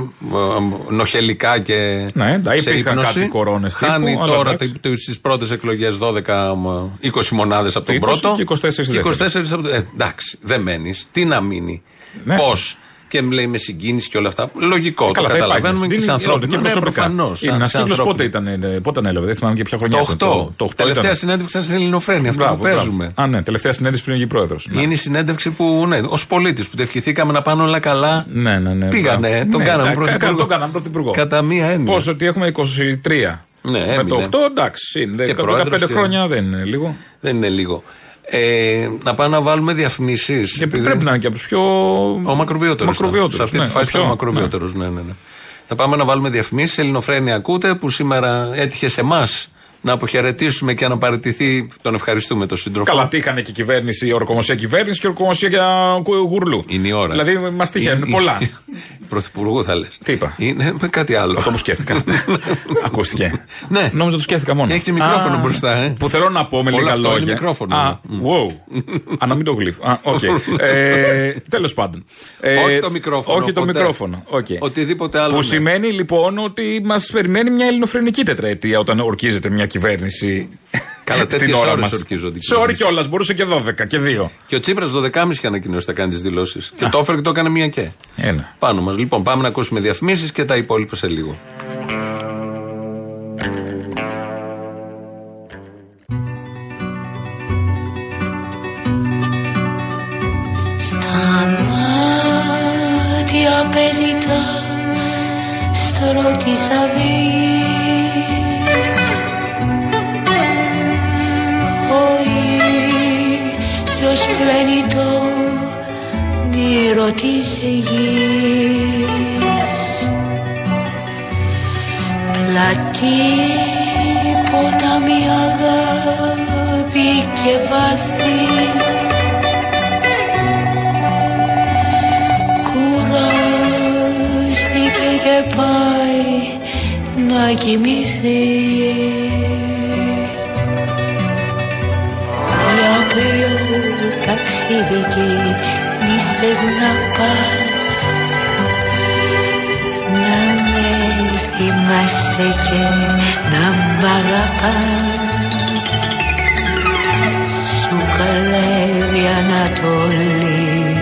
Νοχελικά και Ναι, εντάξει, σε υπήρχαν ύπνοση. κάτι κορώνες τύπου, Χάνει αλλά τώρα εντάξει. στι πρώτες εκλογές 12, μ, 20 μονάδες από τον 20 πρώτο. και 24 Και 24 δεύτερη. από το- ε, εντάξει, δεν μένεις. Τι να μείνει. Ναι. Πώς. Και μου λέει με συγκίνηση και όλα αυτά. Λογικό. Ε, Καλά, το θα καταλαβαίνουμε υπάρχει. και σε Είναι- ανθρώπινο. και Ναι, προσωπικά. προφανώς, Είναι σαν- ένας σε κύκλος ανθρώπινο. πότε ήταν, ε, πότε ανέλαβε, δεν θυμάμαι και ποια χρονιά. Το ήταν. 8. Το 8 Τελευταία ήταν. συνέντευξη ήταν στην Ελληνοφρένεια. Αυτό Μπράβο, που μπράβο. παίζουμε. Α, ναι, τελευταία συνέντευξη πριν βγει πρόεδρος. Είναι η συνέντευξη που, ναι, ως πολίτης που το ευχηθήκαμε να πάνε όλα καλά. Ναι, ναι, ναι. Πήγανε, μπράβο. τον Ναι, κάναμε κα- κα- πρωθυπουργό. Τον κάναμε πρωθυπουργό. Κατά μία έννοια. Πόσο ότι έχουμε 23. Ναι, Με το έμεινε. 8 εντάξει. Είναι. Και 15 πρόεδρος και- χρόνια δεν είναι λίγο. Δεν είναι λίγο. Ε, να πάμε να βάλουμε διαφημίσεις. Και πρέπει να είναι και από τους πιο. Ο μακροβιότερος. μακροβιότερους, Σε αυτή ναι, τη φάση ο πιο- ήταν ο μακροβιότερος. Ναι. Ναι, ναι, Θα πάμε να βάλουμε διαφημίσεις. Ελληνοφρένια ακούτε που σήμερα έτυχε σε εμάς να αποχαιρετήσουμε και να παραιτηθεί. Τον ευχαριστούμε τον σύντροφο. Καλά, τύχανε και κυβέρνηση, η ορκομοσία κυβέρνηση και η ορκομοσία για κου- γουρλού. Είναι η ώρα. Δηλαδή μας τύχανε Είναι- πολλά. Πρωθυπουργού θα λες. Τι είπα; Είναι με κάτι άλλο. Αυτό μου σκέφτηκα. Ακούστηκε. Ναι. Νόμιζα το σκέφτηκα μόνο. Και έχεις και μικρόφωνο Α, μπροστά, ε. Που θέλω να πω με Όλο λίγα αυτό είναι λόγια. μικρόφωνο. Α, wow. Α, να μην το γλύφω. Α, οκ. Ε, Τέλος πάντων. Ε, Όχι το μικρόφωνο, Όχι το ποτέ. μικρόφωνο. οκ. Οτιδήποτε άλλο. Που ναι. σημαίνει λοιπόν ότι μας περιμένει μια ελληνοφρενική τετραετία όταν ορκίζεται μια κυβέρνηση. Καλά, στην τέτοιες ώρα ώρες μας. ορκίζονται οι Σε ώρη κυβερνήσεις. κιόλας, μπορούσε και 12 και 2. Και ο Τσίπρας 12.30 είχε ανακοινώσει θα κάνει τις δηλώσεις. Και το έφερε και το έκανε μία και. Ένα. Πάνω μας. Λοιπόν, πάμε να ακούσουμε διαφημίσεις και τα υπόλοιπα σε λίγο. Στα μάτια παίζει τα στρώ γύρο της γης Πλατή ποτάμι αγάπη και βαθύ κουράστηκε και πάει να κοιμηθεί. Για ποιο ταξίδι γύρισες να πας Να με θυμάσαι και να μ' αγαπάς Σου καλεύει Ανατολή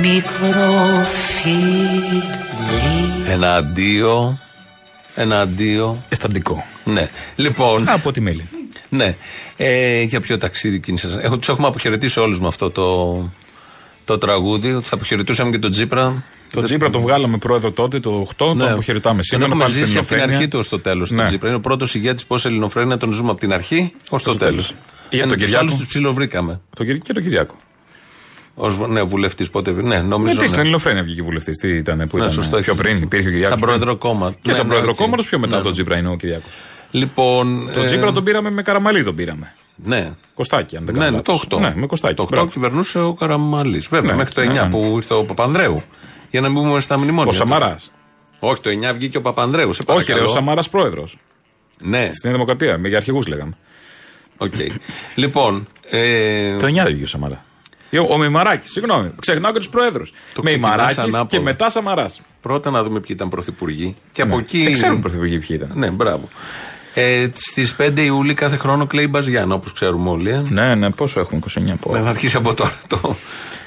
μικρό φίλι Ένα αντίο. Ένα αντίο. Αισθαντικό. Ναι. Λοιπόν. Από τη μέλη. Ναι. Ε, για ποιο ταξίδι κίνησες; Έχω, τους έχουμε αποχαιρετήσει όλους με αυτό το, το τραγούδι. Θα αποχαιρετούσαμε και τον Τζίπρα. Το Τζίπρα το βγάλαμε πρόεδρο τότε, το 8, το αποχαιρετάμε Τον σήμερα. έχουμε πάλι στην ζήσει από την Ελληνοφρένεια. αρχή του ως το τέλος. Ναι. Τον Τζίπρα. Είναι ο πρώτος ηγέτης πώς Ελληνοφρένια τον ζούμε από την αρχή ως το τέλος. Για τον Κυριάκο. Όλου τους ψιλοβρήκαμε. Το Κυρι- και τον Κυριάκο. Ω ναι, βουλευτής πότε. Ναι, νομίζω. Ναι, τι στην ναι. Ελληνοφρένεια βγήκε βουλευτής. Τι ήταν που Ναι, ήταν. σωστό, πιο έχεις πριν δίκιο. υπήρχε ο Κυριάκος. Σαν πρόεδρο κόμμα. Και Ναι, σαν ναι, πρόεδρο οκ. κόμματος πιο μετά Ναι. τον Τζίπρα είναι ο Κυριάκος. Λοιπόν. Τον ε, Τζίπρα τον πήραμε με καραμαλί τον πήραμε. Ναι. Κωστάκι, αν δεν Ναι, κάνω ναι, το λάθος. 8. Ναι, με Κωστάκι. Το 8 μπράβο. κυβερνούσε ο Καραμαλής. Βέβαια, Ναι, μέχρι το 9 ναι, ναι. που ήρθε ο Παπανδρέου. Για να μην μπούμε στα μνημόνια. Ο Σαμαράς. Όχι, το 9 βγήκε ο Παπανδρέου. Σε Όχι, ρε, παρακαλώ. ο Σαμαράς πρόεδρος. Ναι, Στην Δημοκρατία, με για αρχηγούς λέγαμε. οκ. λοιπόν. Ε, Το 9 δεν βγήκε ο Σαμαράς. Ο, ο Μημαράκης, συγγνώμη, ξεχνάω και τους προέδρου. Το Μημαράκης ξεκινάς ανάποδα. και μετά Σαμαράς. πρώτα να δούμε ποιοι ήταν πρωθυπουργοί. Και από εκεί. Δεν ξέρουμε πρωθυπουργοί ποιοι ήταν. Ναι, μπράβο. Ε, Στις 5 Ιούλη κάθε χρόνο κλαίει η Μπαζιάννα, όπως ξέρουμε όλοι. Ε. Ναι, ναι, πόσο έχουμε, 29 από. Ναι, θα αρχίσει από τώρα. Το,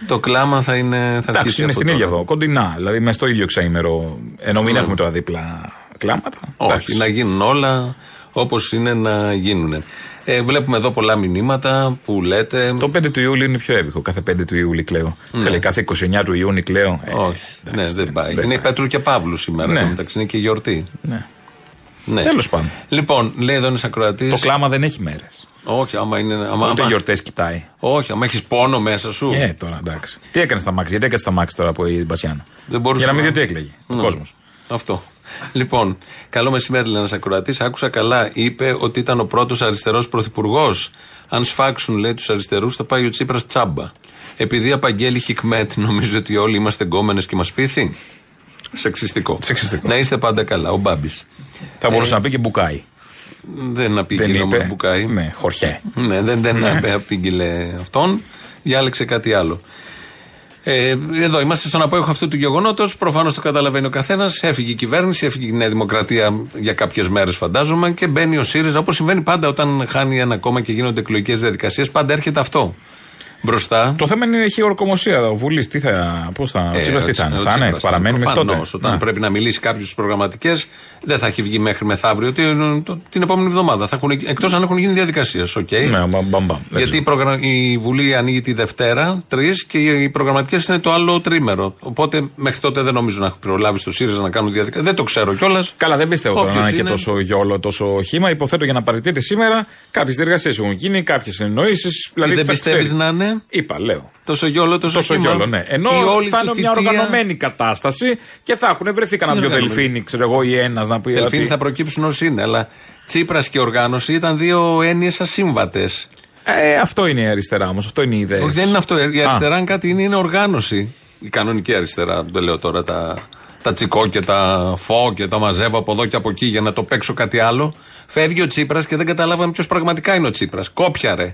το κλάμα θα είναι. Θα Εντάξει, αρχίσει είναι από στην τώρα. ίδια εδώ, κοντινά. Δηλαδή, μες στο ίδιο ξαήμερο. Ενώ μην έχουμε τώρα δίπλα κλάματα. Όχι, Εντάξει. να γίνουν όλα όπως είναι να γίνουν. Ε, βλέπουμε εδώ πολλά μηνύματα που λέτε. Το 5 του Ιούλη είναι πιο εύηχο. Κάθε 5 του Ιούλη κλαίω. Ναι. Ξέρετε, κάθε 29 του Ιούνιου κλαίω. Ε, Όχι, εντάξει, ναι, δεν πάει. δεν είναι η Πέτρου και Παύλου σήμερα. Ναι. Ναι. Μεταξύ είναι και γιορτή. Ναι. Ναι. Τέλος πάντων. Λοιπόν, λέει εδώ ένας ακροατή. Το κλάμα δεν έχει μέρες. Όχι, άμα είναι. Άμα, Ούτε άμα- γιορτές κοιτάει. Όχι, άμα έχεις πόνο μέσα σου. Ε, τώρα εντάξει. Τι έκανες στα μάξι, γιατί έκανες στα μάξι τώρα από η Μπασιάνα. Δεν μπορούσε Για να μην να- δει τι έκλαιγε. Ο Ναι. κόσμος. Αυτό. λοιπόν, καλό μεσημέρι, λέει ένας ακροατής. Άκουσα καλά. Είπε ότι ήταν ο πρώτος αριστερός πρωθυπουργός. Αν σφάξουν, λέει, τους αριστερούς, θα πάει ο Τσίπρας τσάμπα. Επειδή απαγγέλει Χικμέτ, νομίζω ότι όλοι είμαστε γκόμενες και μας πείθει. Σεξιστικό. Σεξιστικό. Να είστε πάντα καλά, ο Μπάμπης. Θα μπορούσε να πει και μπουκάι. Δεν απήγγειλε Δεν όμως είπε. Μπουκάη. Ναι, χορχέ. Ναι, δεν, δεν απήγγειλε αυτόν. Διάλεξε κάτι άλλο. Ε, εδώ είμαστε στον απόηχο αυτού του γεγονότος. Προφανώς το καταλαβαίνει ο καθένας. Έφυγε η κυβέρνηση, έφυγε η Νέα Δημοκρατία για κάποιες μέρες, φαντάζομαι, και μπαίνει ο ΣΥΡΙΖΑ. Όπως συμβαίνει πάντα όταν χάνει ένα κόμμα και γίνονται εκλογικές διαδικασίες, πάντα έρχεται αυτό μπροστά. Το θέμα είναι έχει ορκωμοσία ο Βουλής. Τι θα. Πώς θα. Ο Τσίπρας τι θα είναι. ο Θα είναι, Τσίπρας παραμένει μέχρι τότε; προφανώς, Όταν Να. πρέπει να μιλήσει κάποιος στις προγραμματικές, δεν θα έχει βγει μέχρι μεθαύριο. Την, το- την επόμενη εβδομάδα. Εκτός αν έχουν γίνει διαδικασίες. οκ. Ναι, μπαμ, μπαμ, μπαμ. Γιατί η, προγρα... η Βουλή ανοίγει τη Δευτέρα, τρεις και οι προγραμματικές είναι το άλλο τριήμερο. Οπότε μέχρι τότε δεν νομίζω να έχουν προλάβει στο ΣΥΡΙΖΑ να κάνουν διαδικασίες. Δεν το ξέρω κιόλας. Καλά, δεν πιστεύω τώρα Όποιος να είναι και είναι. τόσο YOLO, τόσο χύμα. Υποθέτω για να παραιτείται σήμερα κάποιες διεργασίες έχουν γίνει, κάποιες συνεννοήσει. Δηλαδή δεν θα πιστεύεις ξέρει. να είναι; Είπα, λέω. Τόσο γιόλο, τόσο, Τόσο χύμα. γιόλο, ναι. Ενώ Η όλη θα του είναι μια θητεία- οργανωμένη κατάσταση και θα έχουν βρεθεί κανένα δυο οργανωμένη; δελφίνοι, ξέρω εγώ, ή ένας να πει. Δελφίνοι ότι- θα προκύψουν ω είναι. Αλλά Τσίπρας και οργάνωση ήταν δύο έννοιες ασύμβατες. Ε, αυτό είναι η αριστερά όμως, αυτό είναι η ιδέα. Όχι, δεν είναι αυτό. Η αριστερά, αν κάτι είναι, είναι οργάνωση. Η κανονική αριστερά. Δεν λέω τώρα τα, τα τσικό και τα φω και τα μαζεύω από εδώ και από εκεί για να το παίξω κάτι άλλο. Φεύγει ο Τσίπρας και δεν καταλάβαμε ποιος πραγματικά είναι ο Τσίπρας. Κόπιαρε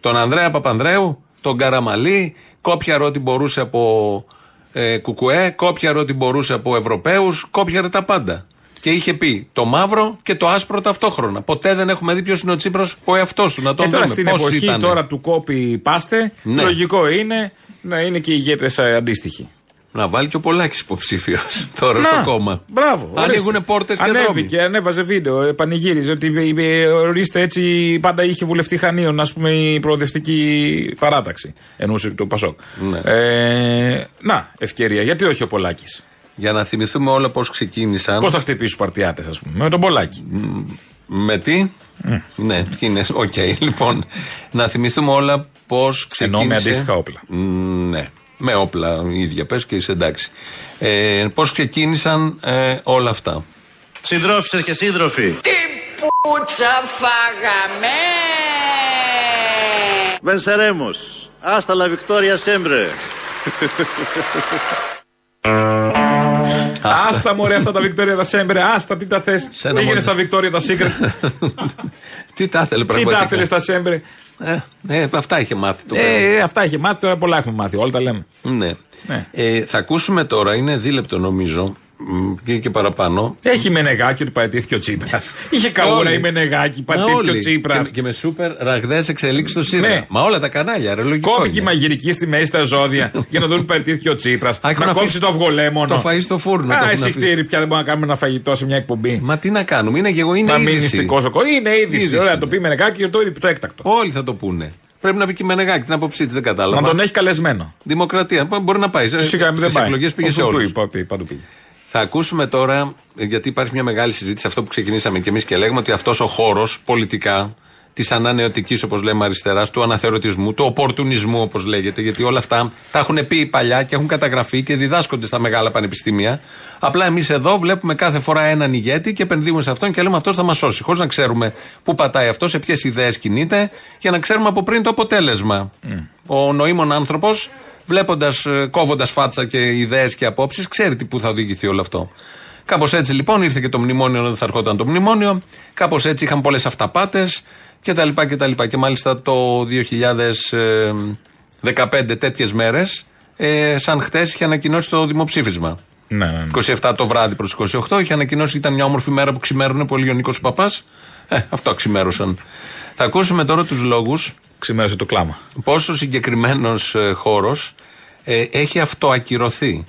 τον Ανδρέα Παπανδρέου, τον Καραμαλή, κόπιαρε ό,τι μπορούσε από ε, Κουκουέ, κόπιαρε ό,τι μπορούσε από Ευρωπαίους, κόπιαρε τα πάντα. Και είχε πει το μαύρο και το άσπρο ταυτόχρονα. Ποτέ δεν έχουμε δει ποιος είναι ο Τσίπρας ο εαυτός του. Να τον Ε, τώρα δούμε. στην Πώς εποχή ήτανε. τώρα του κόπη πάστε, Ναι. λογικό είναι να είναι και οι ηγέτες αντίστοιχοι. Να βάλει και ο Πολάκης υποψήφιος τώρα Να, στο κόμμα. Μπράβο. Ανοίγουν πόρτες και δρόμοι. Ανέβηκε, ανέβαζε βίντεο, ε, πανηγύριζε ότι ε, ε, ορίστε έτσι πάντα είχε βουλευτή Χανίων, ας πούμε, η προοδευτική παράταξη. Εννοούσε το Πασόκ. Ναι. Ε, να, ευκαιρία. Γιατί όχι ο Πολάκης; Για να θυμηθούμε όλα πώς ξεκίνησαν. Πώς θα χτυπήσει τους Σπαρτιάτες, ας πούμε, με τον Πολάκη; Με τι; Ναι, είναι. Οκ, λοιπόν. Να θυμηθούμε όλα πώς ξεκίνησε. Ενώ με αντίστοιχα όπλα. Μ, Ναι. Με όπλα ίδια πες και είσαι εντάξει. Ε, πώς ξεκίνησαν ε, όλα αυτά; Συντρόφισσες και σύντροφοι, Τι πουτσα φάγαμε! Βενσερέμος, άστα λα Βικτόρια Σέμπρε. Άστα μωρέ αυτά τα Βικτόρια τα Σέμπρε, άστα τι τα θες. ένα Πήγαινε μόνο- στα Βικτόρια τα Secret. Τι τα ήθελε τι πραγματικά; τα ήθελε στα Σέμπρε. Ε, ε, αυτά είχε μάθει το παιδί. Ε, αυτά έχει μάθει, τώρα πολλά έχουμε μάθει. Όλα τα λέμε. Ναι. Ναι. Ε, θα ακούσουμε τώρα, είναι δίλεπτο νομίζω μ, και, και παραπάνω. Έχει Μενεγάκη ότι παραιτήθηκε ο Τσίπρας. Είχε καούρα Όλοι. η Μενεγάκη, Μα παραιτήθηκε ο όλοι. Τσίπρας. Και, και με σούπερ ραγδαίες εξελίξεις στο ΣΥΡΙΖΑ. Ναι. Μα όλα τα κανάλια, ρε, λογικό. Κόμικη είναι. μαγειρική στη μέση στα ζώδια για να δουν ότι παραιτήθηκε ο Τσίπρας. Α, έχουν Να κόψει αφήσει το αυγολέμονο. το φαΐ στο φούρνο, το Α, έχουν εσύ αφήσει. χτύρι, πια δεν μπορούμε να κάνουμε ένα φαγητό σε μια εκπομπή. Μα τι να κάνουμε, είναι γεγονό, είναι να μην είδηση. νηστικό ο κο- Είναι είδηση. Είδηση Ωραία, είναι. το πει Μενεγάκη και το, το έκτακτο. Όλοι θα το πούνε. Πρέπει να πει και η Μενεγάκη την άποψή της, δεν κατάλαβα. Να τον έχει καλεσμένο. Δημοκρατία. Μπορεί να πάει. Σιγά μην δεν Στι πάει. εκλογές πήγε σε Όσο του όλους. είπα, ότι παντού πήγε. Θα ακούσουμε τώρα, ε, γιατί υπάρχει μια μεγάλη συζήτηση, αυτό που ξεκινήσαμε κι εμείς και λέγαμε ότι αυτός ο χώρος πολιτικά της ανανεωτικής, όπως λέμε αριστεράς, του αναθεωρητισμού, του οπορτουνισμού, όπως λέγεται, γιατί όλα αυτά τα έχουν πει παλιά και έχουν καταγραφεί και διδάσκονται στα μεγάλα πανεπιστήμια. Απλά εμείς εδώ βλέπουμε κάθε φορά έναν ηγέτη και επενδύουμε σε αυτόν και λέμε αυτός θα μας σώσει. Χωρίς να ξέρουμε πού πατάει αυτός, σε ποιες ιδέες κινείται, για να ξέρουμε από πριν το αποτέλεσμα. Ο νοήμων άνθρωπος βλέποντας, κόβοντας φάτσα και ιδέες και απόψεις, ξέρει τι που θα οδηγηθεί όλο αυτό. Κάπως έτσι λοιπόν ήρθε και το μνημόνιο όταν θα ερχόταν το μνημόνιο. Κάπως έτσι είχαν πολλές αυταπάτες κτλ. Και, τα λοιπά. και μάλιστα το 2015 τέτοιες μέρες, ε, σαν χτες, είχε ανακοινώσει το δημοψήφισμα. Ναι, ναι, ναι. 27 το βράδυ προς 28 είχε ανακοινώσει ήταν μια όμορφη μέρα που ξημέρωνε πολύ ο Νίκος Παπάς. Ε, αυτό ξημέρωσαν. Θα ακούσουμε τώρα τους λόγους Ξημέρωσε το κλάμα. πόσο συγκεκριμένος ε, χώρος ε, έχει αυτοακυρωθεί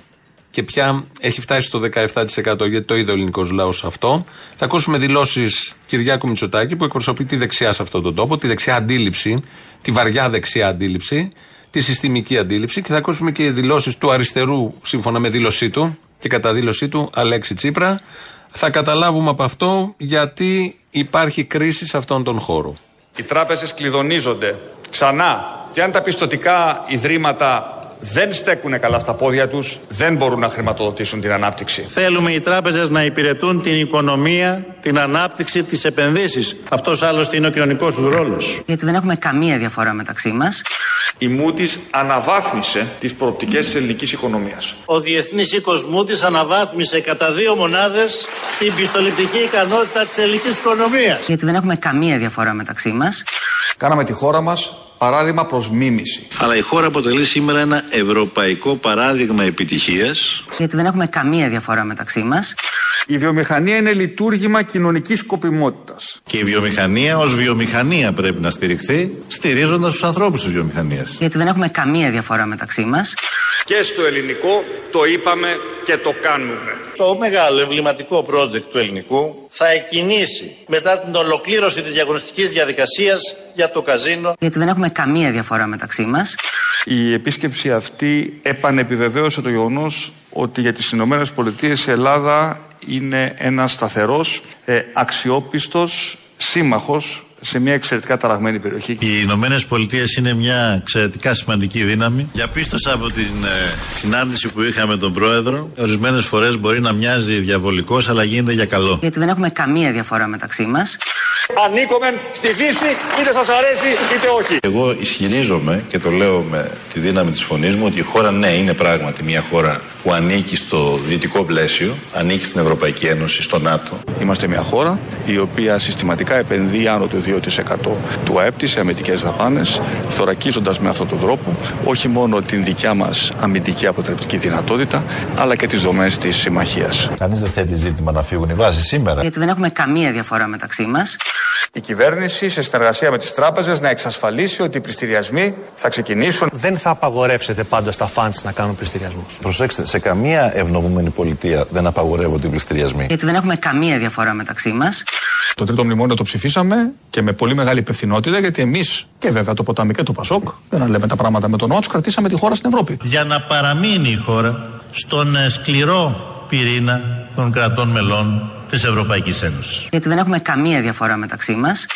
και πια έχει φτάσει στο 17% γιατί το είδε ο ελληνικός λαός αυτό. Θα ακούσουμε δηλώσεις Κυριάκου Μητσοτάκη που εκπροσωπεί τη δεξιά σε αυτόν τον τόπο, τη δεξιά αντίληψη, τη βαριά δεξιά αντίληψη, τη συστημική αντίληψη και θα ακούσουμε και δηλώσεις του αριστερού σύμφωνα με δήλωσή του και κατά δήλωσή του Αλέξη Τσίπρα. Θα καταλάβουμε από αυτό γιατί υπάρχει κρίση σε αυτόν τον χώρο. Οι τράπεζες κλειδονίζονται ξανά και αν τα πιστοτικά ιδρύματα δεν στέκουν καλά στα πόδια τους, δεν μπορούν να χρηματοδοτήσουν την ανάπτυξη. Θέλουμε οι τράπεζες να υπηρετούν την οικονομία, την ανάπτυξη, τις επενδύσεις. Αυτός άλλωστε είναι ο κοινωνικός τους ρόλος. Γιατί δεν έχουμε καμία διαφορά μεταξύ μας. Η Moody's αναβάθμισε τις προοπτικές της ελληνικής οικονομίας. Ο Διεθνής Οίκος Μούτης αναβάθμισε κατά δύο μονάδες την πιστοληπτική ικανότητα της ελληνικής οικονομίας. Γιατί δεν έχουμε καμία διαφορά μεταξύ μας. Κάναμε τη χώρα μας παράδειγμα προς μίμηση. Αλλά η χώρα αποτελεί σήμερα ένα ευρωπαϊκό παράδειγμα επιτυχίας. Γιατί δεν έχουμε καμία διαφορά μεταξύ μας. Η βιομηχανία είναι λειτουργήμα κοινωνικής σκοπιμότητας. Και η βιομηχανία ως βιομηχανία πρέπει να στηριχθεί, στηρίζοντας τους ανθρώπους της βιομηχανίας. Γιατί δεν έχουμε καμία διαφορά μεταξύ μας. Και στο ελληνικό το είπαμε και το κάνουμε. Το μεγάλο εμβληματικό project του ελληνικού θα εκκινήσει μετά την ολοκλήρωση της διαγωνιστικής διαδικασίας για το καζίνο. Γιατί δεν έχουμε καμία διαφορά μεταξύ μας. Η επίσκεψη αυτή επανεπιβεβαίωσε το γεγονός ότι για τις Ηνωμένες Πολιτείες η Ελλάδα είναι ένας σταθερός, ε, αξιόπιστος σύμμαχος σε μια εξαιρετικά ταραγμένη περιοχή. Οι Ηνωμένες Πολιτείες είναι μια εξαιρετικά σημαντική δύναμη. Διαπίστωσα από την ε, συνάντηση που είχαμε με τον Πρόεδρο, ορισμένες φορές μπορεί να μοιάζει διαβολικός, αλλά γίνεται για καλό. Γιατί δεν έχουμε καμία διαφορά μεταξύ μας. Ανήκομεν στη Δύση, είτε σας αρέσει είτε όχι. Εγώ ισχυρίζομαι και το λέω με τη δύναμη της φωνής μου ότι η χώρα ναι είναι πράγματι μια χώρα που ανήκει στο δυτικό πλαίσιο, ανήκει στην Ευρωπαϊκή Ένωση, στο ΝΑΤΟ. Είμαστε μια χώρα η οποία συστηματικά επενδύει άνω του 2% του ΑΕΠ της σε αμυντικές δαπάνες, θωρακίζοντας με αυτόν τον τρόπο όχι μόνο την δικιά μας αμυντική αποτρεπτική δυνατότητα, αλλά και τις δομές της συμμαχίας. Κανείς δεν θέτει ζήτημα να φύγουν οι βάσεις σήμερα. Γιατί δεν έχουμε καμία διαφορά μεταξύ μας. Η κυβέρνηση, σε συνεργασία με τις τράπεζες, να εξασφαλίσει ότι οι πληστηριασμοί θα ξεκινήσουν. Δεν θα απαγορεύσετε πάντω τα φαντς να κάνουν πληστηριασμούς. Προσέξτε, σε καμία ευνομούμενη πολιτεία δεν απαγορεύονται οι πληστηριασμοί. Γιατί δεν έχουμε καμία διαφορά μεταξύ μας. Το τρίτο μνημόνιο το ψηφίσαμε και με πολύ μεγάλη υπευθυνότητα, γιατί εμείς και βέβαια το Ποτάμι και το Πασόκ, για να λέμε τα πράγματα με τον ότσο, κρατήσαμε τη χώρα στην Ευρώπη. Για να παραμείνει η χώρα στον ε, σκληρό πυρήνα των κρατών μελών της Ευρωπαϊκής Ένωσης. Γιατί δεν έχουμε καμία διαφορά μεταξύ μας.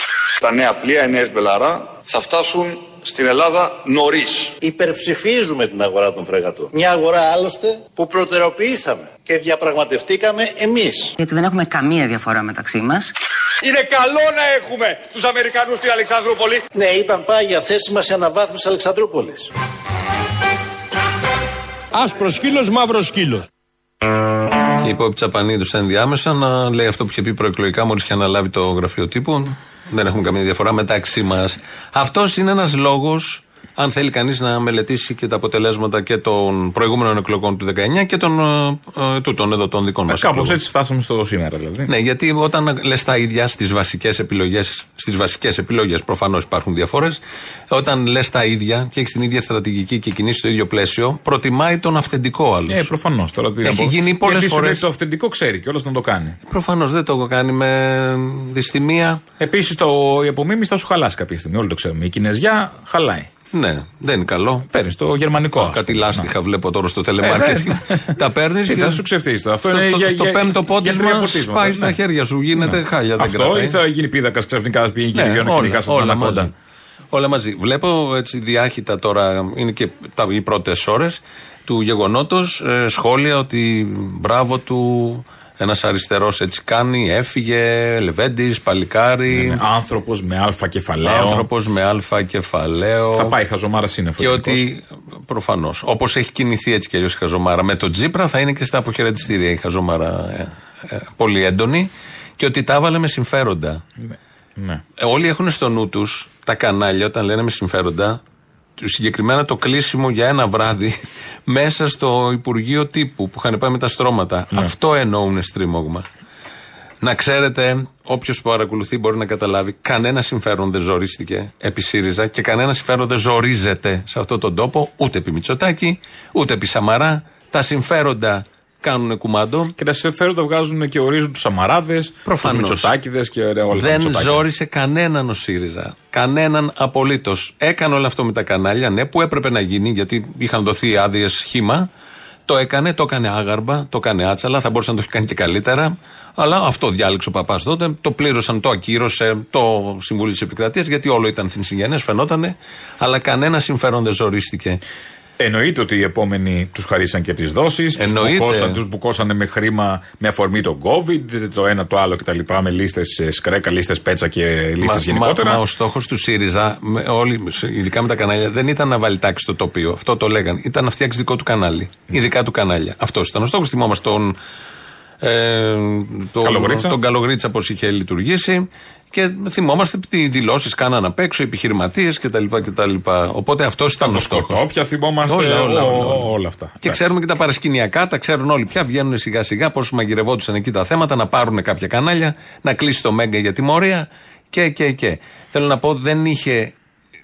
Τα νέα πλοία, οι νέες Μπελαρά, θα φτάσουν στην Ελλάδα νωρίς. Υπερψηφίζουμε την αγορά των φρεγατών. Μια αγορά άλλωστε που προτεραιοποιήσαμε και διαπραγματευτήκαμε εμείς. Γιατί δεν έχουμε καμία διαφορά μεταξύ μας. Είναι καλό να έχουμε τους Αμερικανούς στην Αλεξανδρούπολη. Ναι, ήταν πάγια θέση μας η αναβάθμιση Αλεξανδρούπολης. Άσπρος σκύλος, μαύρος σκύλος. Είπε ο Τσαπανίδου ενδιάμεσα να λέει αυτό που είχε πει προεκλογικά μόλις είχε αναλάβει το γραφείο τύπου. Δεν έχουμε καμία διαφορά μεταξύ μας. Αυτός είναι ένας λόγος, αν θέλει κανείς να μελετήσει και τα αποτελέσματα και των προηγούμενων εκλογών του 19 και των ε, ε, τούτων εδώ των δικών μας. Κάπως έτσι φτάσαμε στο σήμερα δηλαδή. Ναι, γιατί όταν λες τα ίδια στις βασικές επιλογές, στις βασικές επιλογές προφανώς υπάρχουν διαφορές, όταν λες τα ίδια και έχεις την ίδια στρατηγική και κινήσει στο ίδιο πλαίσιο, προτιμάει τον αυθεντικό άλλος. Ε, προφανώς. Τώρα τι να Έχει πω. γίνει πολλές Γιατί σου λέει φορές. Το αυθεντικό ξέρει και όλος να το κάνει. Προφανώς δεν το έχω κάνει με δυστημία. Επίσης η απομίμηση θα σου χαλάσει κάποια στιγμή. Όλοι το ξέρουμε. Η Κινέζια χαλάει. Ναι, δεν είναι καλό. Παίρνεις το γερμανικό. Κάτι λάστιχα βλέπω τώρα στο τηλεμάρκετινγκ. Τα παίρνεις Τι και θα σου ξεφτύσει τώρα. Αυτό στο, είναι στο, για- στο για- πέμπτο για πόντισμα τριαποτίσματα, σπάει ναι. στα χέρια σου. Γίνεται χάλια. Δεν Αυτό κρατάει. ή θα γίνει πίδακα ξαφνικά πηγαίνει και Ναι, βιώνει όλα, κοινικά στα όλα ανακόντα. μαζί. Όλα μαζί. Βλέπω έτσι διάχυτα τώρα, είναι και τα, οι πρώτες ώρες του γεγονότος σχόλια ότι μπράβο του, ένας αριστερός έτσι κάνει, έφυγε, Λεβέντης, παλικάρι. Άνθρωπος με αλφα κεφαλαίο. Άνθρωπος με αλφα κεφαλαίο. Θα πάει χαζομάρα σύννεφο. Και ότι προφανώς, όπως έχει κινηθεί έτσι κι αλλιώς η Χαζομάρα με τον Τζίπρα, θα είναι και στα αποχαιρετιστήρια η Χαζομάρα ε, ε, πολύ έντονη. Και ότι τα έβαλε με συμφέροντα. Ναι. Ε, όλοι έχουν στο νου τους τα κανάλια όταν λένε με συμφέροντα. Του Συγκεκριμένα το κλείσιμο για ένα βράδυ μέσα στο Υπουργείο Τύπου που είχαν πάει με τα στρώματα. Αυτό εννοούν στρίμωγμα. Να ξέρετε, όποιος παρακολουθεί μπορεί να καταλάβει, κανένα συμφέρον δεν ζορίστηκε επί ΣΥΡΙΖΑ και κανένα συμφέρον δεν ζορίζεται σε αυτόν τον τόπο, ούτε επί Μητσοτάκη, ούτε επί Σαμαρά. Τα συμφέροντα κάνουν κουμάντο. Και τα συμφέροντα βγάζουν και ορίζουν τους Σαμαράδε, του Προφανώς. Μητσοτάκηδες και όλα τα Δεν Μητσοτάκια. ζόρισε κανέναν ο ΣΥΡΙΖΑ. Κανέναν απολύτως. Έκανε όλο αυτό με τα κανάλια, ναι, που έπρεπε να γίνει, γιατί είχαν δοθεί άδειες χήμα. Το έκανε, το έκανε άγαρμα, το έκανε άτσαλα, θα μπορούσε να το έχει κάνει και καλύτερα. Αλλά αυτό διάλεξε ο παπάς τότε. Το πλήρωσαν, το ακύρωσε το Συμβούλιο της Επικρατείας, γιατί όλο ήταν θυνσυγενέ, φαινότανε. Αλλά κανένα συμφέρον δεν ζορίστηκε. Εννοείται ότι οι επόμενοι τους χαρίσαν και τις δόσεις. Του Εννοείται. μπουκώσαν, τους μπουκώσανε με χρήμα με αφορμή τον COVID, το ένα το άλλο κτλ. Με λίστες σκρέκα, λίστες πέτσα και λίστες Μα- γενικότερα. Μα, μα ο στόχος του ΣΥΡΙΖΑ, με όλοι, ειδικά με τα κανάλια, δεν ήταν να βάλει τάξη στο τοπίο. Αυτό το λέγαν. Ήταν να φτιάξει δικό του κανάλι. Ειδικά του κανάλια. Αυτός ήταν ο στόχος. Θυμόμαστε τον. Ε, τον Καλογρίτσα. Τον Καλογρίτσα πώς είχε λειτουργήσει. Και θυμόμαστε τι δηλώσεις κάναν απ' έξω, επιχειρηματίες κτλ, κτλ. Οπότε αυτός ήταν ο στόχος. Όποια θυμόμαστε Όλα, όλα, όλα, όλα. όλα αυτά. Και Εντάξει. ξέρουμε και τα παρασκηνιακά, τα ξέρουν όλοι πια. Βγαίνουν σιγά σιγά πώς μαγειρευόντουσαν εκεί τα θέματα, να πάρουν κάποια κανάλια, να κλείσει το Μέγκα για τιμωρία και, και, και. Θέλω να πω, δεν είχε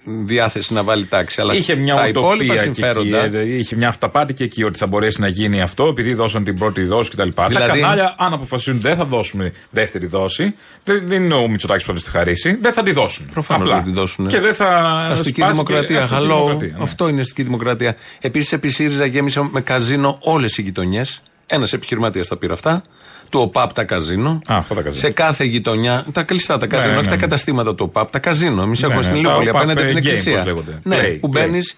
διάθεση να βάλει τάξη. Αλλά είχε στα μια υπόλοιπα ουτοπία και συμφέροντα. εκεί, ε, είχε μια αυταπάτη και εκεί ότι θα μπορέσει να γίνει αυτό επειδή δώσαν την πρώτη δόση κτλ. Τα Δηλαδή- κανάλια, αν αποφασίσουν δεν θα δώσουμε δεύτερη δόση, δεν, δεν είναι ο Μητσοτάκης που θα του τη χαρίσει, δεν θα τη δώσουν. Προφανώς Απλά. δεν την δώσουν. Και δεν θα. Αστική σπάσει δημοκρατία. Και αστική Hello. δημοκρατία, ναι. Αυτό είναι αστική δημοκρατία. Επίσης, επί ΣΥΡΙΖΑ γέμισε με καζίνο όλες οι γειτονιές. Ένας επιχειρηματίας τα πήρε αυτά. Του ΟΠΑΠ τα καζίνο. Α, αυτά τα καζίνο. Σε κάθε γειτονιά. Τα κλειστά τα καζίνο, Ναι, όχι ναι, τα ναι. καταστήματα του ΟΠΑΠ. Τα καζίνο. Εμείς Ναι, έχουμε ναι, στην τα Λιούπολη OPAP, απέναντι από την game, εκκλησία. πώς λέγονται. Ναι, Play, που play. μπαίνεις.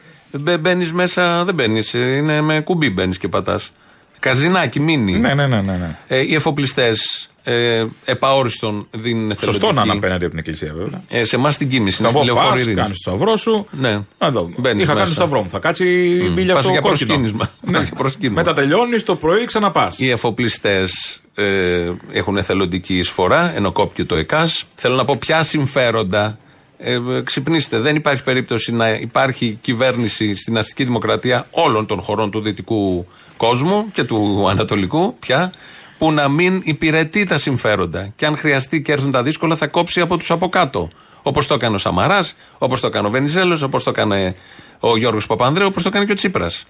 Μπαίνεις μέσα, δεν μπαίνεις. Είναι με κουμπί μπαίνεις και πατάς. Καζινάκι, μίνι. Ναι, ναι, ναι. ναι, ναι. Ε, οι εφοπλιστές ε, επαόριστον δίνουν εθελοντική. Σωστό να είναι απέναντι από την εκκλησία βέβαια. Ε, σε εμάς την κίνηση. Είναι Θα στη πω, λεωφόρο πας, Ειρήνης. κάνεις το σταυρό σου. Ναι. Να δω. Μπαίνεις Είχα κάνει μέσα. το σταυρό μου. Θα κάτσει η μπίλια Πας στο για κόκκινο. προσκύνησμα. Ναι. Πας για προσκύνημα. Μετά τελειώνεις το πρωί, ξαναπάς. Οι εφοπλιστές ε, έχουν εθελοντική εισφορά, ενώ κόπηκε το ΕΚΑΣ. Θέλω να πω ποια συμφέροντα. Ε, ε, ξυπνήστε, δεν υπάρχει περίπτωση να υπάρχει κυβέρνηση στην αστική δημοκρατία όλων των χωρών του δυτικού κόσμου και του ανατολικού πια, που να μην υπηρετεί τα συμφέροντα. Και αν χρειαστεί και έρθουν τα δύσκολα, θα κόψει από τους από κάτω. Όπως το έκανε ο Σαμαράς, όπως το έκανε ο Βενιζέλος, όπως το έκανε ο Γιώργος Παπανδρέου, όπως το έκανε και ο Τσίπρας.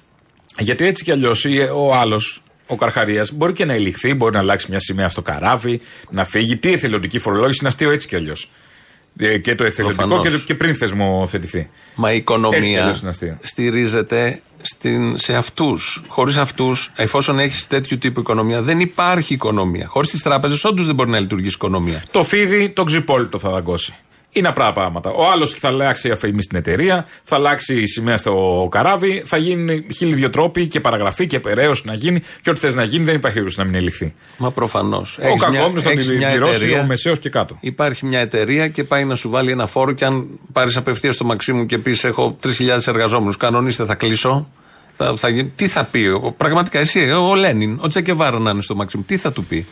Γιατί έτσι κι αλλιώς ο άλλος, ο Καρχαρίας, μπορεί και να ελιχθεί, μπορεί να αλλάξει μια σημαία στο καράβι, να φύγει. Τι εθελοντική φορολόγηση είναι αστείο έτσι κι αλλιώς. Και το εθελοντικό Προφανώς. και, το- και πριν θεσμοθετηθεί. Μα η Έτσι κι οικονομία αλλιώς είναι αστείο. στηρίζεται στην, σε αυτούς. Χωρίς αυτούς, εφόσον έχεις τέτοιου τύπου οικονομία, δεν υπάρχει οικονομία. Χωρίς τις τράπεζες, όντως δεν μπορεί να λειτουργήσει οικονομία. Το φίδι, το ξυπόλυτο θα δαγκώσει. Είναι απλά πράγματα. Ο άλλος θα αλλάξει η αφήμη στην εταιρεία, θα αλλάξει η σημαία στο καράβι, θα γίνουν χίλιοι δυο τρόποι και παραγραφή και περαίωση να γίνει και ό,τι θες να γίνει δεν υπάρχει περίπτωση να μην ελιχθεί. Μα προφανώς. Ο κακόμενο θα την πληρώσει ο μεσαίος και κάτω. Υπάρχει μια εταιρεία και πάει να σου βάλει ένα φόρο και αν πάρεις απευθείας στο Μαξίμου και πεις: Έχω 3.000 εργαζόμενους, κανονίστε, θα κλείσω. Θα, θα, γίνει- τι θα πει, ο, πραγματικά εσύ, ο Λένιν, ο Τσεκεβάρα να είναι στο Μαξίμου, τι θα του πει;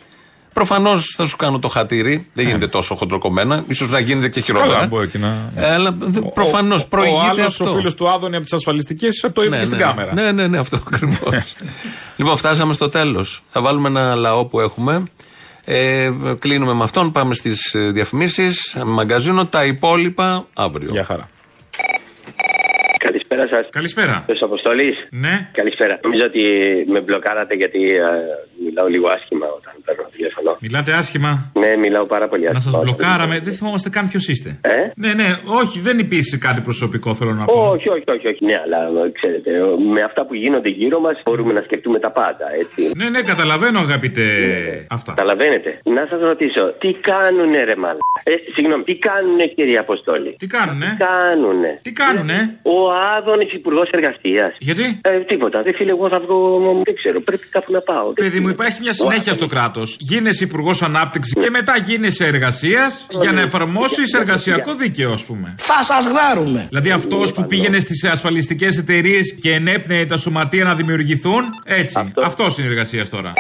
Προφανώς θα σου κάνω το χατήρι, δεν γίνεται τόσο χοντροκομμένα, ίσως να γίνεται και χειρότερα. Ναι. Καλά, μπορεί και να. Ε, Αλλά προφανώς Ο προηγείται άλλος, αυτό. ο φίλος του Άδωνη από τις ασφαλιστικές, το είπε Ναι, και στην ναι, κάμερα. Ναι, ναι, ναι, αυτό ακριβώς. λοιπόν, φτάσαμε στο τέλος. Θα βάλουμε ένα λαό που έχουμε. Ε, κλείνουμε με αυτόν, πάμε στις διαφημίσεις. Μαγκαζίνο, τα υπόλοιπα αύριο. Γεια χαρά. Καλησπέρα σας. Καλησπέρα. Του Αποστολή. Ναι. Καλησπέρα. Νομίζω ότι με μπλοκάρατε γιατί ε, μιλάω λίγο άσχημα όταν παίρνω τηλέφωνο. Μιλάτε άσχημα. Ναι, μιλάω πάρα πολύ Να άσχημα. σας όταν- μπλοκάραμε. Δεν θυμόμαστε καν ποιος είστε. Ε; Ναι, ναι, όχι, δεν υπήρξε κάτι προσωπικό, θέλω να πω. Όχι, όχι, όχι, όχι. Ναι, αλλά ε, ξέρετε, ε, με αυτά που γίνονται γύρω μας μπορούμε να σκεφτούμε τα πάντα, έτσι. Ναι, ναι, καταλαβαίνω, αγαπητέ. Αυτά. Καταλαβαίνετε. Να σας ρωτήσω, τι κάνουνε ρε μαλ. Ε, συγγνώμη, τι κάνουνε κύριε Αποστόλη; Τι κάνουνε; Τι κάνουνε; Τι κάνουνε; Ο Άδωνη Υπουργός Εργασίας. Γιατί; Ε, τίποτα. Δεν φίλε, εγώ θα βγω. Δεν ξέρω. Πρέπει κάπου να πάω. Παιδί μου, υπάρχει μια συνέχεια στο κράτος. Γίνεσαι υπουργός ανάπτυξης και μετά γίνεσαι εργασίας για να εφαρμόσεις εργασιακό δίκαιο, ας πούμε. Θα σας γδάρουμε. Δηλαδή αυτός που πήγαινε στις ασφαλιστικές εταιρείες και ενέπνεε τα σωματεία να δημιουργηθούν. Έτσι. Αυτό είναι εργασία τώρα.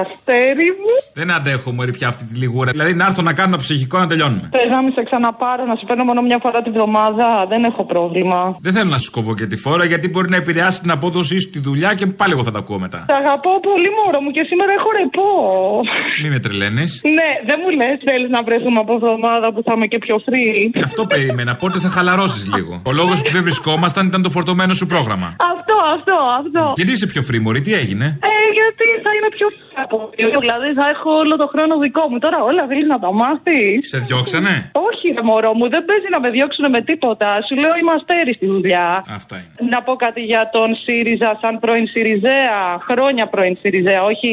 Αστέρι μου. Δεν αντέχω μωρή πια αυτή τη λιγούρα. Δηλαδή να έρθω να κάνω ένα ψυχικό να τελειώνουμε. Θες να μην σε ξαναπάρω, να σε παίρνω μόνο μια φορά την βδομάδα; Δεν έχω πρόβλημα. Δεν θέλω να σου κοβώ και τη φόρα γιατί μπορεί να επηρεάσει την απόδοσή σου στη δουλειά και πάλι εγώ θα τα ακούω μετά. Σε αγαπώ πολύ, μωρό μου, και σήμερα έχω ρεπό. Μη με τρελαίνεις. Ναι, δεν μου λες, θέλεις να βρεθούμε από εβδομάδα που θα είμαι και πιο free. Γι' αυτό περίμενα. Πότε θα χαλαρώσεις λίγο. Ο λόγος που δεν βρισκόμασταν ήταν το φορτωμένο σου πρόγραμμα. Αυτό, αυτό, αυτό. Γιατί είσαι πιο φρήμορη, τι έγινε; Ε, γιατί θα είναι πιο από Δηλαδή θα έχω όλο το χρόνο δικό μου. Τώρα όλα θέλει να τα μάθεις. Σε διώξανε; Όχι, ρε μωρό μου, δεν παίζει να με διώξουν με τίποτα. Σου λέω είμαστε αίροι στη δουλειά. Αυτά είναι. Να πω κάτι για τον ΣΥΡΙΖΑ σαν πρώην ΣΥΡΙΖΑ. Χρόνια πρώην ΣΥΡΙΖΑ, όχι.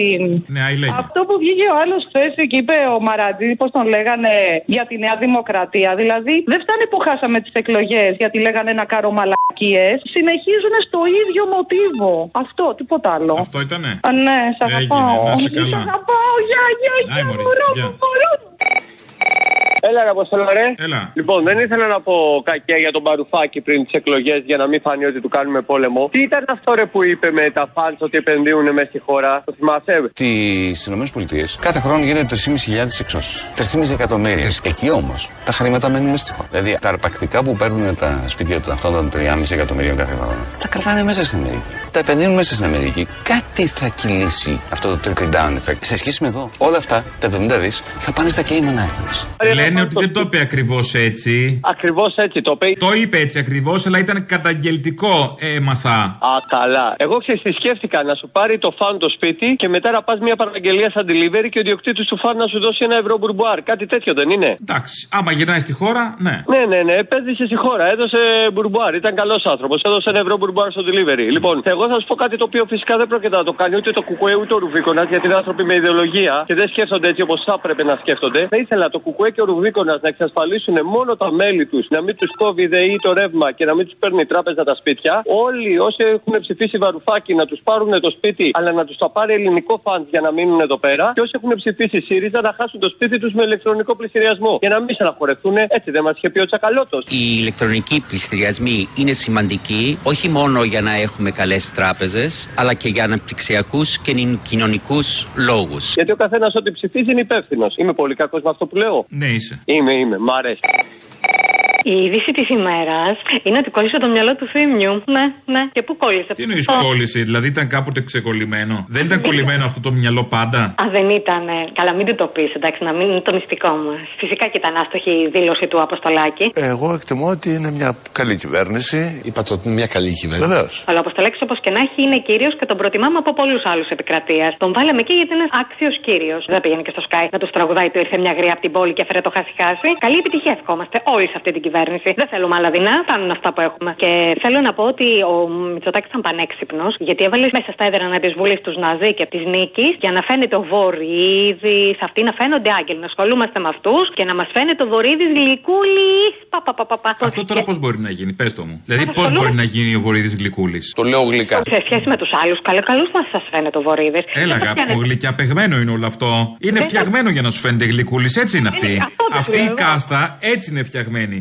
Ναι, άι λέγε. Αυτό που βγήκε ο άλλος χθες και είπε ο Μαρατζή, πώς τον λέγανε, για τη Νέα Δημοκρατία. Δηλαδή, δεν φτάνει που χάσαμε τις εκλογές γιατί λέγανε ένα κάρο μαλακίε. Συνεχίζουν στο ίδιο μοτίβο. Αυτό, τίποτα άλλο. Αυτό ήτανε; Α, ναι, σ' Έγινε, αγαπάω. να είσαι Σ' καλά. αγαπάω, γεια, γεια, Άι, γεια, μωρή, μωρό γεια. μου, μωρό μου. Έλα, ρε Αποστολό, ρε. Έλα. Λοιπόν, δεν ήθελα να πω κακέ για τον Παρουφάκη πριν τις εκλογές για να μην φανεί ότι του κάνουμε πόλεμο. Τι ήταν αυτό, ρε, που είπε με τα φαντ ότι επενδύουν μέσα στη χώρα. Το θυμάσαι; Στι ΗΠΑ κάθε χρόνο γίνονται 3.500 εξώσεις. 3,5 εκατομμύρια. Εκεί όμως τα χρήματα μένουν μέσα στη χώρα. Δηλαδή τα αρπακτικά που παίρνουν τα σπίτια των αυτών των 3,5 εκατομμυρίων κάθε χρόνο τα κρατάνε μέσα στην Αμερική. Τα επενδύουν μέσα στην Αμερική. Κάτι θα κυλήσει αυτό το trickle down effect. Σε σχέση με εδώ, όλα αυτά τα 70 δις θα πάνε στα Cayman Islands. Λένε ότι δεν το είπε ακριβώς έτσι. Ακριβώς έτσι το είπε. Το είπε έτσι ακριβώς, αλλά ήταν καταγγελτικό, έμαθα. Α, καλά. Εγώ ξέρεις τι σκέφτηκα, να σου πάρει το φαν το σπίτι και μετά να πας μια παραγγελία σαν delivery και ο διοκτήτης του φαν να σου δώσει ένα ευρώ μπουρμπουάρ. Κάτι τέτοιο δεν είναι; Εντάξει, άμα γυρνάει στη χώρα, ναι. Ναι, ναι, ναι, επένδυσε στη χώρα. Έδωσε μπουρμπουάρ. Ήταν καλός άνθρωπος. Έδωσε ένα ευρώ μπουρμπουάρ στο delivery. Λοιπόν, εγώ θα σου πω κάτι το οποίο φυσικά δεν πρόκειται να το κάνει ούτε το κουκουέ ούτε ο Ρουβίκονας γιατί είναι άνθρωποι με ιδεολογία και δεν σκέφτονται έτσι όπως θα έπρεπε να σκέφτονται. Θα ήθελα το κουκουέ και ο Ρουβίκονα να εξασφαλίσουν μόνο τα μέλη τους, να μην τους κόβει η ΔΕΗ το ρεύμα και να μην τους παίρνει η τράπεζα τα σπίτια. Όλοι όσοι έχουν ψηφίσει Βαρουφάκη να τους πάρουν το σπίτι, αλλά να τους τα πάρει ελληνικό fund για να μείνουν εδώ πέρα. Και όσοι έχουν ψηφίσει ΣΥΡΙΖΑ να χάσουν το σπίτι τους με ηλεκτρονικό πληστηριασμό. Για να μην στεναχωρευτούν, έτσι δεν μας είχε πει ο Τσακαλώτος. Οι ηλεκτρονικοί πληστηριασμοί είναι σημαντικοί όχι μόνο για να έχουμε καλές τράπεζες, αλλά και για αναπτυξιακούς και κοινωνικούς λόγους. Γιατί ο καθένας ό,τι ψηφίζει είναι υπεύθυνος. Είμαι πολύ κακός με αυτό που λέω. Ναι, είσαι. Είμαι, είμαι. Μ' αρέσει. Η είδηση της ημέρας είναι ότι κόλλησε το μυαλό του θύμιου. Ναι, ναι. Και πού κόλλησε; Τι εννοείς κόλλησε, δηλαδή ήταν κάποτε ξεκολλημένο; Δεν ήταν κολλημένο αυτό το μυαλό πάντα; Α, δεν ήταν. Καλά, μην του το πεις, εντάξει, να μην είναι το μυστικό μας. Φυσικά και ήταν άστοχη η δήλωση του Αποστολάκη. Εγώ εκτιμώ ότι είναι μια καλή κυβέρνηση. Είπατε ότι είναι μια καλή κυβέρνηση. Βεβαίως. Αλλά ο Αποστολάκη, όπως και να έχει, είναι κύριος και τον προτιμάμε από πολλούς άλλους επικρατεία. Τον βάλαμε εκεί γιατί είναι άξιος κύριος. Δεν πήγαινε και στο Sky να τους τραγουδάει του ήρθε μια γριά από την πόλη και έφερε το χάσει-χάσει. Καλή επιτυχία ευχόμαστε όλοι σε αυτή την κυβέρνηση. Δεν θέλουμε άλλα δεινά, φτάνουν αυτά που έχουμε. Και θέλω να πω ότι ο Μητσοτάκης ήταν πανέξυπνος, γιατί έβαλε μέσα στα έδρανα της Βουλής τους Ναζί και της Νίκης για να φαίνεται ο Βορύδης, αυτοί να φαίνονται άγγελοι. Να ασχολούμαστε με αυτούς και να μας φαίνεται ο Βορύδης γλυκούλης. Πα, πα, πα, πα, πα. Αυτό τώρα πώς μπορεί να γίνει, πες το μου. Δηλαδή, πώς μπορεί να γίνει ο Βορύδης γλυκούλης; Το λέω γλυκά. Σε σχέση με τους άλλους, καλό καλούς μα σας φαίνεται ο Βορύδης. Έλα, αγάπη μου, γλυκιαπεγμένο είναι όλο αυτό. Είναι φτιαγμένο για να σου φαίνεται γλυκούλης, έτσι είναι αυτή. Αυτή η κάστα έτσι είναι φτιαγμένη.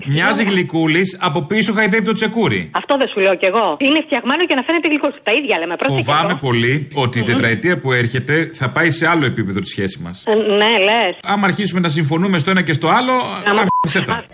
Μοιάζει γλυκούλης, από πίσω χαϊδεύει το τσεκούρι. Αυτό δεν σου λέω κι εγώ. Είναι φτιαγμένο για να φαίνεται γλυκούλη. Τα ίδια λέμε. Πρόσεχε Φοβάμαι εδώ. πολύ ότι η τετραετία που έρχεται θα πάει σε άλλο επίπεδο τη σχέση μας. Ε, Ναι, λες. Άμα αρχίσουμε να συμφωνούμε στο ένα και στο άλλο, Άμα- γάμισε τα.